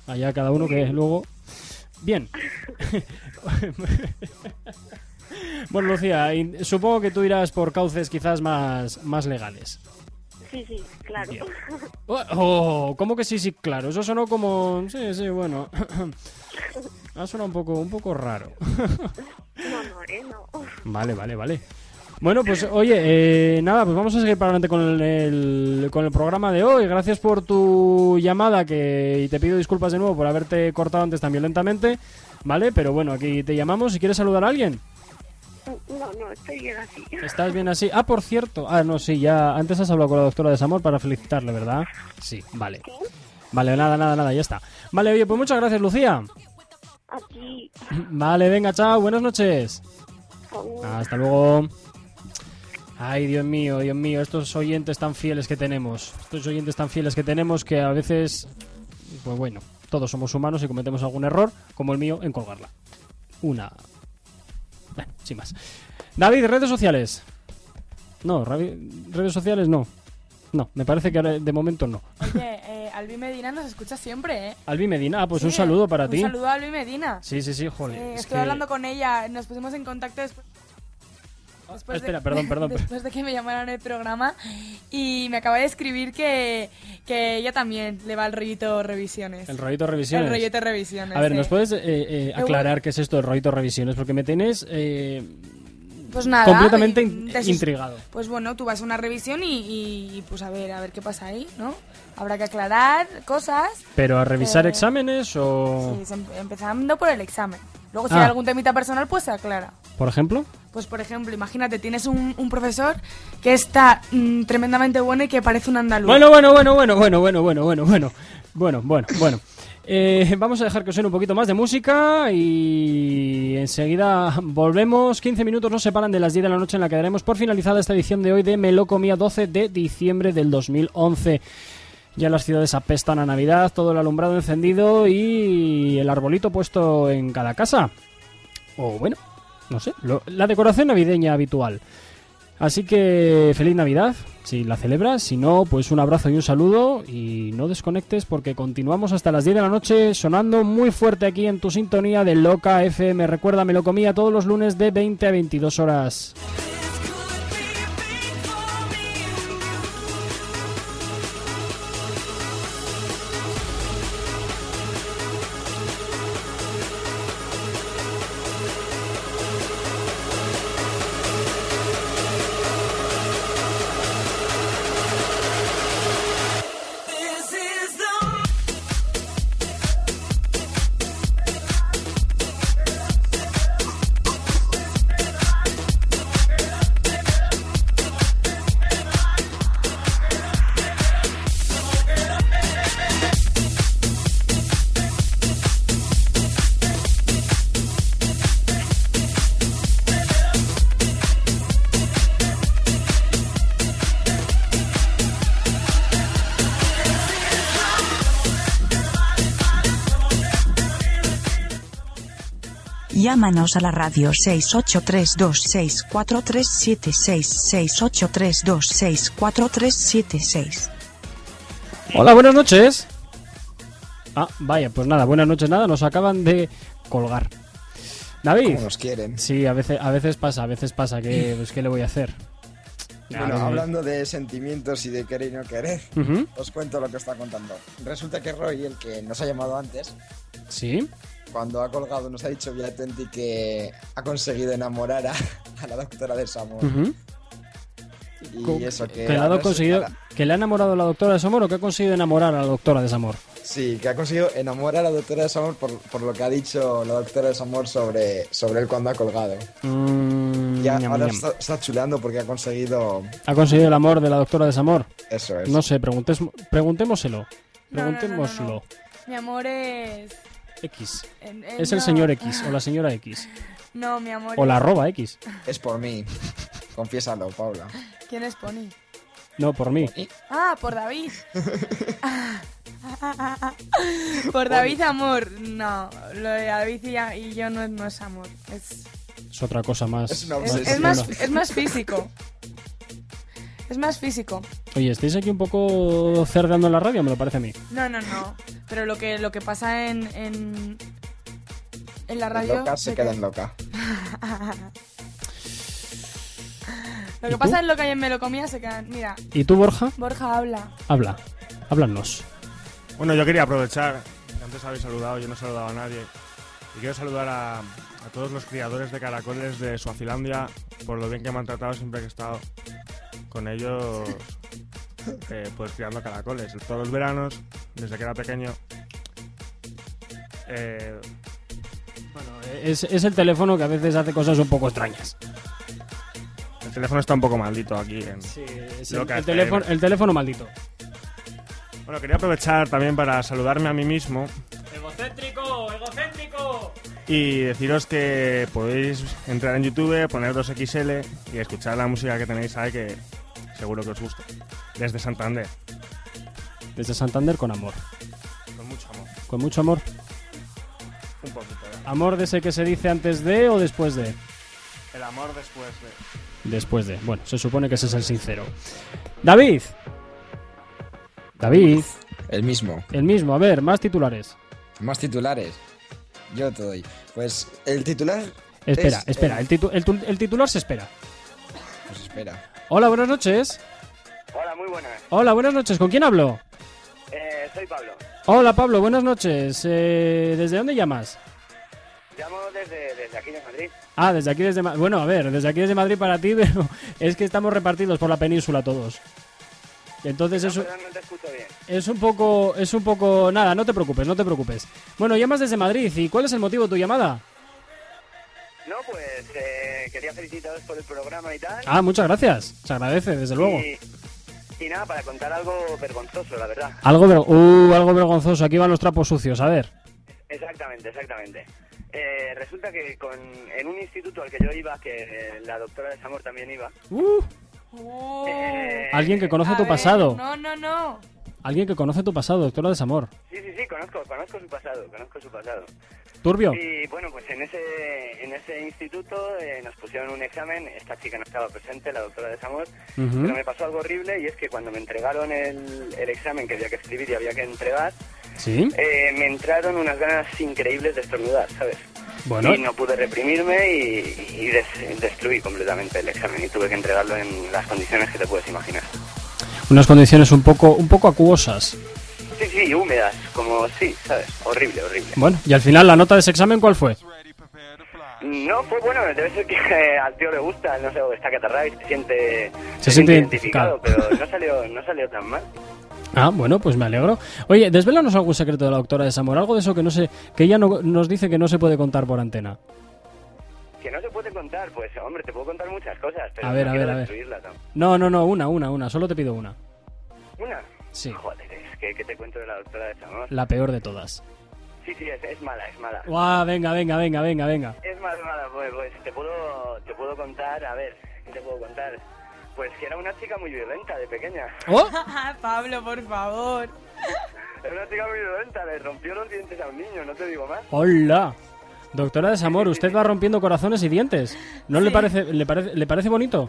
allá cada uno que luego... Bien. bueno, Lucía, supongo que tú irás por cauces quizás más, más legales. Sí, sí, claro. Bien. Oh, oh, ¿cómo que sí, sí? Claro, eso sonó como... Sí, sí, bueno. ha sonado un poco, un poco raro. No, no, eh, no. Vale, vale, vale. Bueno, pues oye, eh, nada, pues vamos a seguir para adelante con el, con el programa de hoy. Gracias por tu llamada que, y te pido disculpas de nuevo por haberte cortado antes tan violentamente. Vale, pero bueno, aquí te llamamos si quieres saludar a alguien. No, no, estoy bien así. ¿Estás bien así? Ah, por cierto. Ah, no, sí, ya antes has hablado con la doctora de Samor para felicitarle, ¿verdad? Sí, vale. Vale, nada, nada, nada, ya está. Vale, oye, pues muchas gracias, Lucía. Aquí. Vale, venga, chao, buenas noches. Hasta luego. Ay, Dios mío, Dios mío, estos oyentes tan fieles que tenemos. Estos oyentes tan fieles que tenemos que a veces, pues bueno, todos somos humanos y cometemos algún error, como el mío, en colgarla. Una... Bueno, sin más. David, redes sociales. No, redes sociales no. No, me parece que ahora de momento no. Oye, eh, Albi Medina nos escucha siempre, ¿eh? Albi Medina, ah, pues Sí, un saludo para un ti. saludo a Albi Medina. Sí, sí, sí, joder. Eh, es estoy que- hablando con ella, nos pusimos en contacto después. Después espera, perdón, perdón, perdón. Después de que me llamaran el programa y me acaba de escribir que, que ella también le va el rollito revisiones. El rollito revisiones. El rollito revisiones. A ver, eh. ¿nos puedes eh, eh, aclarar qué es esto del rollito revisiones? Porque me tenés eh, Pues nada. completamente in- de intrigado. Pues bueno, tú vas a una revisión y, y, y, pues a ver, a ver qué pasa ahí, ¿no? Habrá que aclarar cosas. ¿Pero a revisar Eh, exámenes o...? Sí, em- empezando por el examen. Luego si Ah. hay algún temita personal, pues se aclara. ¿Por ejemplo? Pues por ejemplo, imagínate, tienes un, un profesor que está mm, tremendamente bueno y que parece un andaluz. Bueno, bueno, bueno, bueno, bueno, bueno, bueno, bueno, bueno, bueno, bueno, bueno. Eh, vamos a dejar que suene un poquito más de música y enseguida volvemos. 15 minutos nos separan de las 10 de la noche en la que daremos por finalizada esta edición de hoy de Melocomía 12 de diciembre del 2011. Ya las ciudades apestan a Navidad, todo el alumbrado encendido y el arbolito puesto en cada casa. O bueno, no sé, lo- la decoración navideña habitual. Así que feliz Navidad, si la celebras, si no, pues un abrazo y un saludo y no desconectes porque continuamos hasta las 10 de la noche sonando muy fuerte aquí en tu sintonía de Loca FM. Recuerda, me lo comía todos los lunes de 20 a 22 horas. Llámanos a la radio 683264376 683264376. Hola, buenas noches. Ah, vaya, pues nada, buenas noches, nada, nos acaban de colgar. David. Como nos quieren. Sí, a veces, a veces pasa, a veces pasa, que, pues, ¿qué le voy a hacer? Bueno, hablando de sentimientos y de querer y no querer, os cuento lo que está contando. Resulta que Roy, el que nos ha llamado antes, Sí. Cuando ha colgado nos ha dicho vía Twenty que ha conseguido enamorar a, a la doctora de Samor. Y Co- eso que... que, le ha conseguido, que le ha enamorado a la doctora de Samor o que ha conseguido enamorar a la doctora de Samor. Sí, que ha conseguido enamorar a la doctora de Samor por, por lo que ha dicho la doctora de Samor sobre, sobre él cuando ha colgado. Mm, Ya ahora está, está chuleando porque ha conseguido... ¿Ha conseguido el amor de la doctora de Samor? Eso es. No sé, preguntes, preguntémoselo. No, no, no, no, Preguntémoslo. no. Mi amor es... X. en- en- Es el no. señor X o la señora X. No, mi amor O la arroba X. Es por mí. Confiésalo, Paula. ¿Quién es Pony? No, por mí. Ah, por David. por David amor. No, lo de David y, y yo no, no es amor. Es, Es otra cosa más. Es una es, es más, es más físico. Es más físico. Oye, ¿estáis aquí un poco cerdeando en la radio? Me lo parece a mí. No, no, no. Pero lo que, lo que pasa en, en, en la radio... Loca se se queda queda- en loca. lo ¿Y que tú? pasa en lo que hay en Melocomía se quedan... Mira, ¿Y tú, Borja? Borja habla. Habla. Háblanos. Bueno, yo quería aprovechar, que antes habéis saludado, yo no he saludado a nadie, y quiero saludar a, a todos los criadores de caracoles de Suazilandia por lo bien que me han tratado siempre que he estado con ellos, eh, pues criando caracoles. Todos los veranos, desde que era pequeño. Eh, Es, es el teléfono que a veces hace cosas un poco extrañas. el teléfono está un poco maldito aquí en Es el, el teléfono, el teléfono maldito. Bueno, quería aprovechar también para saludarme a mí mismo Egocéntrico, egocéntrico. Y deciros que podéis entrar en YouTube, poner 2XL y escuchar la música que tenéis ahí que seguro que os gusta. Desde Santander, Desde Santander con amor. con mucho amor. Con mucho amor. Un poquito. ¿eh? ¿Amor de ese que se dice antes de o después de? El amor después de... Después de. Bueno, se supone que ese es el sincero. David. David. El mismo. El mismo. A ver, más titulares. Más titulares. Yo te doy. Pues el titular. Espera, es espera. El, titu- el tu- el titular se espera. Pues espera. Hola, buenas noches. Hola, muy buenas. Hola, buenas noches. ¿Con quién hablo? Eh, soy Pablo. Hola, Pablo. Buenas noches. Eh, ¿Desde dónde llamas? Llamo desde, desde aquí de Madrid. Ah, desde aquí, desde Ma- Bueno, a ver, desde aquí, desde Madrid para ti, pero es que estamos repartidos por la península todos. Entonces eso no bien. es un poco, es un poco, nada, no te preocupes, no te preocupes. Bueno, llamas desde Madrid y ¿cuál es el motivo de tu llamada? No, pues eh, quería felicitaros por el programa y tal. Ah, muchas gracias, se agradece, desde luego. Y, y nada, para contar algo vergonzoso, la verdad. Algo, ver- uh, algo vergonzoso, aquí van los trapos sucios, a ver. Exactamente, exactamente. Eh, resulta que con, en un instituto al que yo iba, que la doctora de Samor también iba, Uh, eh, alguien que conoce A tu ver, pasado, No, no, no. alguien que conoce tu pasado, doctora de Samor. Sí, sí, sí, conozco, conozco su pasado, conozco su pasado. Turbio. Y bueno, pues en ese, en ese instituto eh, nos pusieron un examen, esta chica no estaba presente, la doctora de Samor, pero me pasó algo horrible y es que cuando me entregaron el, el examen que había que escribir y había que entregar, Sí. eh, me entraron unas ganas increíbles de estornudar, ¿sabes? Bueno. Y no pude reprimirme y, y des- destruí completamente el examen y tuve que entregarlo en las condiciones que te puedes imaginar. Unas condiciones un poco, un poco acuosas. Sí, sí, húmedas, como sí, ¿sabes? Horrible, horrible. Bueno, y al final la nota de ese examen, ¿cuál fue? No, pues bueno, debe ser que eh, al tío le gusta, no sé, o está catarrado y se siente, Se siente identificado. pero no salió, no salió tan mal. Ah, bueno, pues me alegro. Oye, desvélanos algún secreto de la doctora de Samor, algo de eso que no sé, que ella no, nos dice que no se puede contar por antena. Que no se puede contar, pues hombre, te puedo contar muchas cosas, pero A ver, no a ver, a ver. ¿no? No, no, no, una, una, una, solo te pido una. ¿Una? Sí. Joder, que, que te cuento de la doctora de Samor. La peor de todas. Sí, sí, es, es mala, es mala. Guau, venga, venga, venga, venga, venga. Es mala, mala, pues, pues te puedo, te puedo contar, a ver, ¿qué te puedo contar? Pues que era una chica muy violenta de pequeña. ¿Oh? Pablo, por favor. Era una chica muy violenta, le rompió los dientes a un niño, no te digo más. Hola. Doctora de Samor, usted va rompiendo corazones y dientes. ¿No le Sí. parece, le parece, le parece bonito?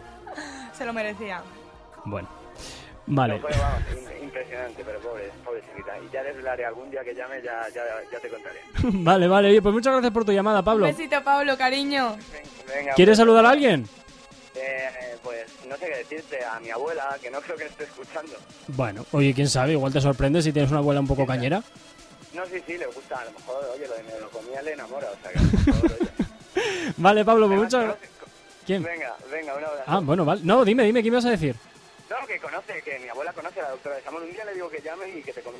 Se lo merecía. Bueno. Vale. No, fue, vamos, im- impresionante, pero pobre, pobre chiquita. Y ya desvelaré algún día que llame, ya, ya, ya te contaré. vale, vale. Oye, pues muchas gracias por tu llamada, Pablo. Un besito, Pablo, cariño. Venga, ¿Quieres pues, saludar a alguien? eh, pues no sé qué decirte, a mi abuela, que no creo que esté escuchando. Bueno, oye, quién sabe, igual te sorprende si tienes una abuela un poco cañera. No, sí, sí, le gusta, a lo mejor, oye, lo de melocomía le enamora, o sea que mejor. Vale, Pablo, pues muchas ¿Quién? Venga, venga, un abrazo. Ah, bueno, vale. No, dime, dime, ¿qué me vas a decir? No, que conoce, que mi abuela conoce a la doctora de Samor. Un día le digo que llame y que te ya.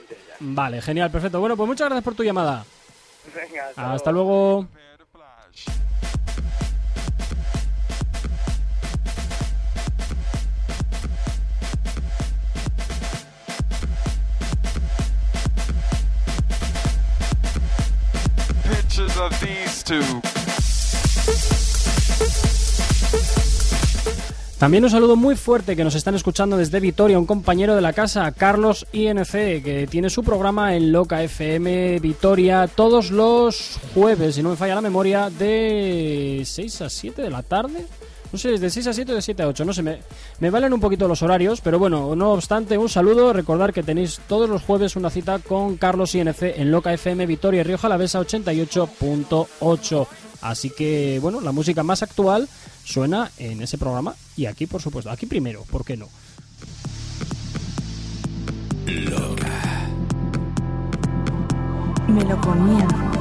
Vale, genial, perfecto. Bueno, pues muchas gracias por tu llamada. Venga, hasta, Hasta luego. Pictures of these two. También un saludo muy fuerte que nos están escuchando desde Vitoria, un compañero de la casa, Carlos INC, que tiene su programa en Loca FM Vitoria todos los jueves, si no me falla la memoria, de 6 a 7 de la tarde. No sé, de 6 a 7 o de 7 a 8, no sé, me, me valen un poquito los horarios, pero bueno, no obstante, un saludo, recordar que tenéis todos los jueves una cita con Carlos INC en Loca FM Vitoria Rioja Alavesa 88.8. Así que, bueno, la música más actual suena en ese programa y aquí, por supuesto, aquí primero, ¿por qué no? Me lo.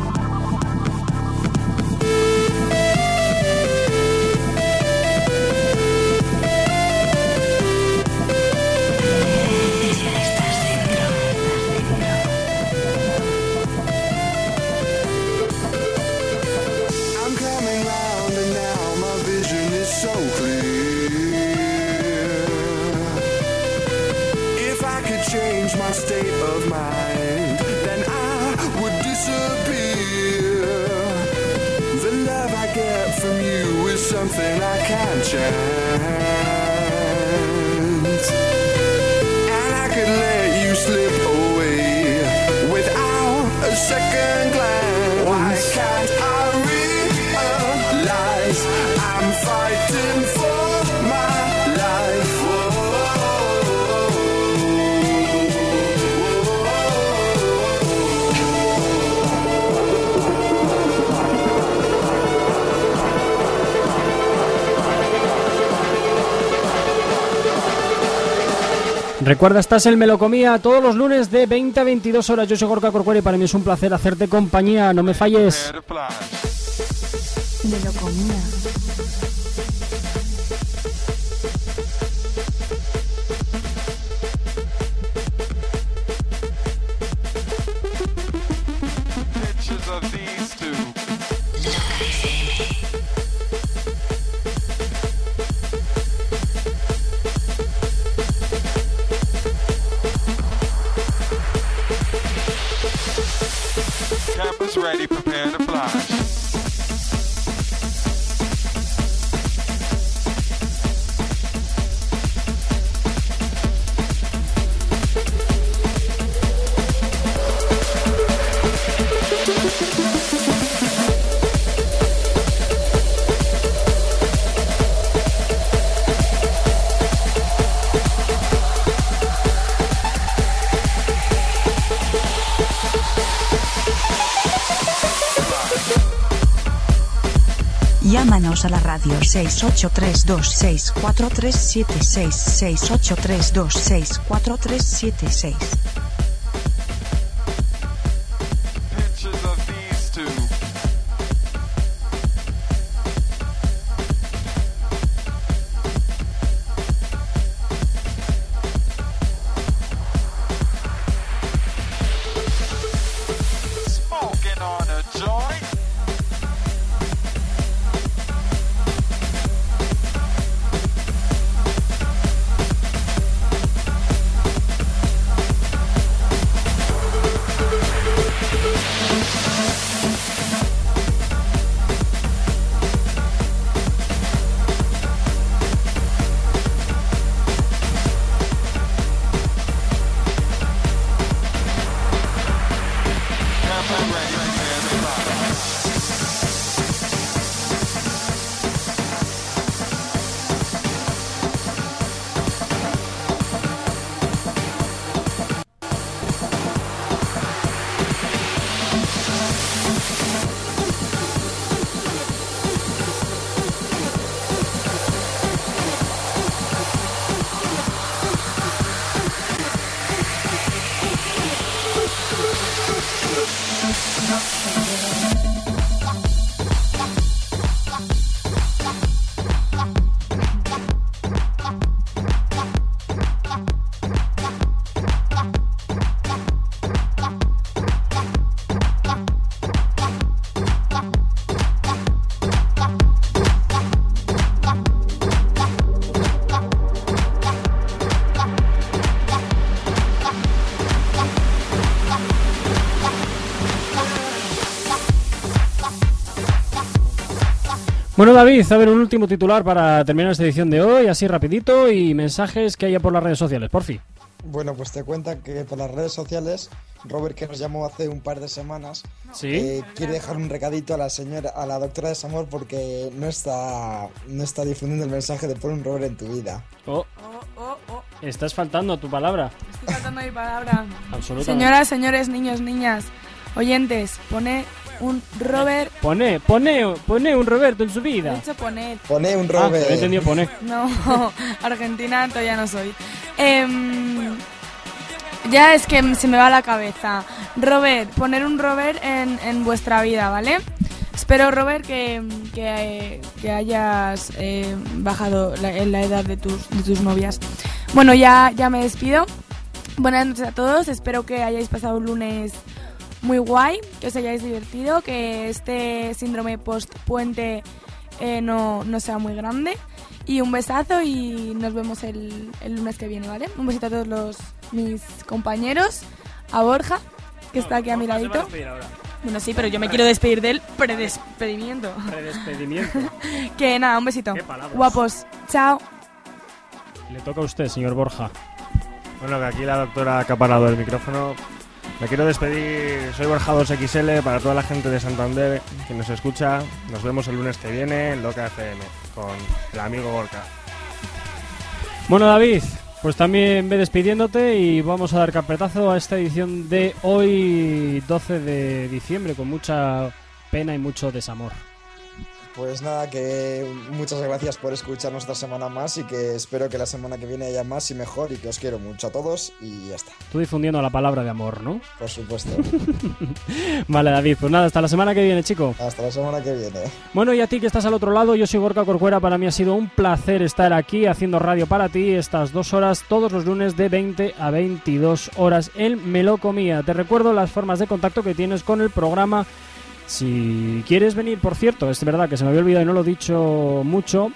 Change my state of mind, then I would disappear. The love I get from you is something I can't chance. And I could let you slip away without a second glance. Recuerda, estás en Melocomía todos los lunes de 20 a 22 horas. Yo soy Gorka Corcuera y para mí es un placer hacerte compañía. No me falles. Me radio 683264376 Bueno, David, a ver, un último titular para terminar esta edición de hoy, así rapidito, y mensajes que haya por las redes sociales, por fin. Bueno, pues te cuenta que por las redes sociales, Robert, que nos llamó hace un par de semanas, Sí. eh, quiere dejar un recadito a la señora, a la doctora de Samor, porque no está, no está difundiendo el mensaje de pon un Robert en tu vida. Oh, estás faltando a tu palabra. Estoy faltando mi palabra. Absolutamente. Señoras, señores, niños, niñas, oyentes, pone un Robert. Pone, pone, pone un Roberto en su He vida. dicho poner. Pone un Ah, Robert. he entendido poner. No, Argentina todavía no soy. Em, ya es que se me va la cabeza. Robert, poner un Robert en, en vuestra vida, ¿vale? Espero, Robert, que, que, que hayas eh, bajado la, en la edad de tus, de tus novias. Bueno, ya, ya me despido. Buenas noches a todos. Espero que hayáis pasado un lunes muy guay, que os hayáis divertido, que este síndrome post-puente eh, no, no sea muy grande. Y un besazo y nos vemos el, el lunes que viene, ¿vale? Un besito a todos los mis compañeros, a Borja, que está aquí a mi ladito. Bueno, sí, pero yo me quiero despedir del predespedimiento. Predespedimiento. que nada, un besito. palabras. Guapos. Chao. Le toca a usted, señor Borja. Bueno, que aquí la doctora ha acaparado el micrófono. Me quiero despedir. Soy Borja 2XL para toda la gente de Santander que nos escucha. Nos vemos el lunes que viene en Loca FM con el amigo Gorka. Bueno, David, pues también ve despidiéndote y vamos a dar carpetazo a esta edición de hoy, 12 de diciembre, con mucha pena y mucho desamor. Pues nada, que muchas gracias por escucharnos esta semana más y que espero que la semana que viene haya más y mejor y que os quiero mucho a todos y ya está. Tú difundiendo la palabra de amor, ¿no? Por supuesto. Vale, David, pues nada, hasta la semana que viene, chico. Hasta la semana que viene. Bueno, y a ti que estás al otro lado, yo soy Gorka Corcuera. Para mí ha sido un placer estar aquí haciendo radio para ti estas dos horas, todos los lunes de 20 a 22 horas. El Melocomía. Te recuerdo las formas de contacto que tienes con el programa. Si quieres venir, por cierto, es verdad que se me había olvidado y no lo he dicho mucho.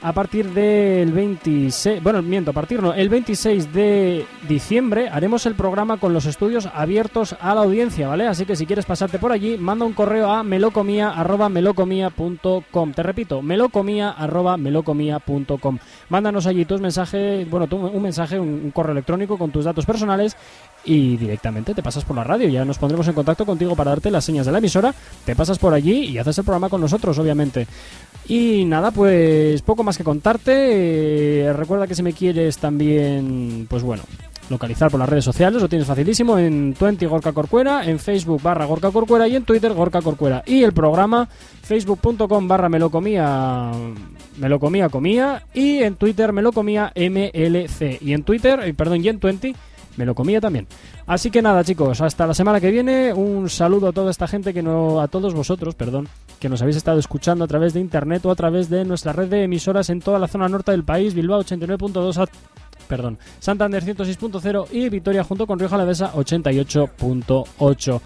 A partir del 26, bueno, miento, a partir no, el 26 de diciembre haremos el programa con los estudios abiertos a la audiencia, ¿vale? Así que si quieres pasarte por allí, manda un correo a melocomia@melocomia.com. Te repito, melocomia@melocomia.com. Mándanos allí tus mensajes, bueno, tu- un mensaje, un, un correo electrónico con tus datos personales y directamente te pasas por la radio. Ya nos pondremos en contacto contigo para darte las señas de la emisora. Te pasas por allí y haces el programa con nosotros, obviamente. Y nada, pues poco más que contarte. Eh, recuerda que si me quieres también, pues bueno, localizar por las redes sociales, lo tienes facilísimo en 20 Gorka Corcuera, en Facebook barra Gorka Corcuera y en Twitter Gorka Corcuera. Y el programa facebook.com barra melocomía, melocomía comía y en Twitter melocomía MLC. Y en Twitter, eh, perdón, y en 20 me lo comía también. Así que nada, chicos, hasta la semana que viene. Un saludo a toda esta gente que no, a todos vosotros, perdón, que nos habéis estado escuchando a través de internet o a través de nuestra red de emisoras en toda la zona norte del país, Bilbao 89.2, a- perdón, Santander 106.0 y Vitoria junto con Rioja Alavesa 88.8.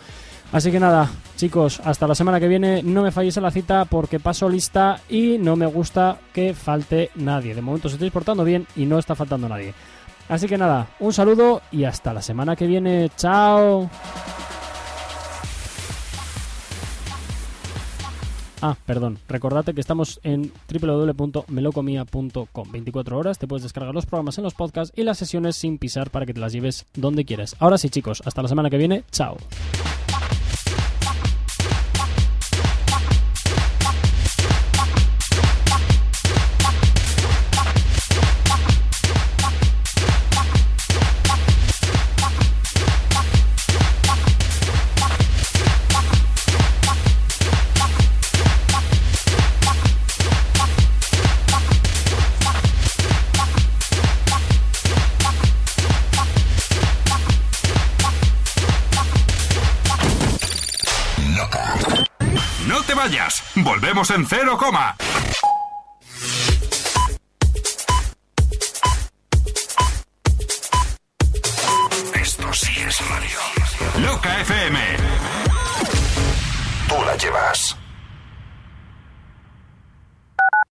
Así que nada, chicos, hasta la semana que viene. No me falléis a la cita porque paso lista y no me gusta que falte nadie. De momento os estáis portando bien y no está faltando nadie. Así que nada, un saludo y hasta la semana que viene. Chao. Ah, perdón. Recordate que estamos en www.melocomia.com. 24 horas, te puedes descargar los programas en los podcasts y las sesiones sin pisar para que te las lleves donde quieras. Ahora sí, chicos, hasta la semana que viene. Chao. Volvemos en cero coma. Esto sí es radio. Loca FM. Tú la llevas.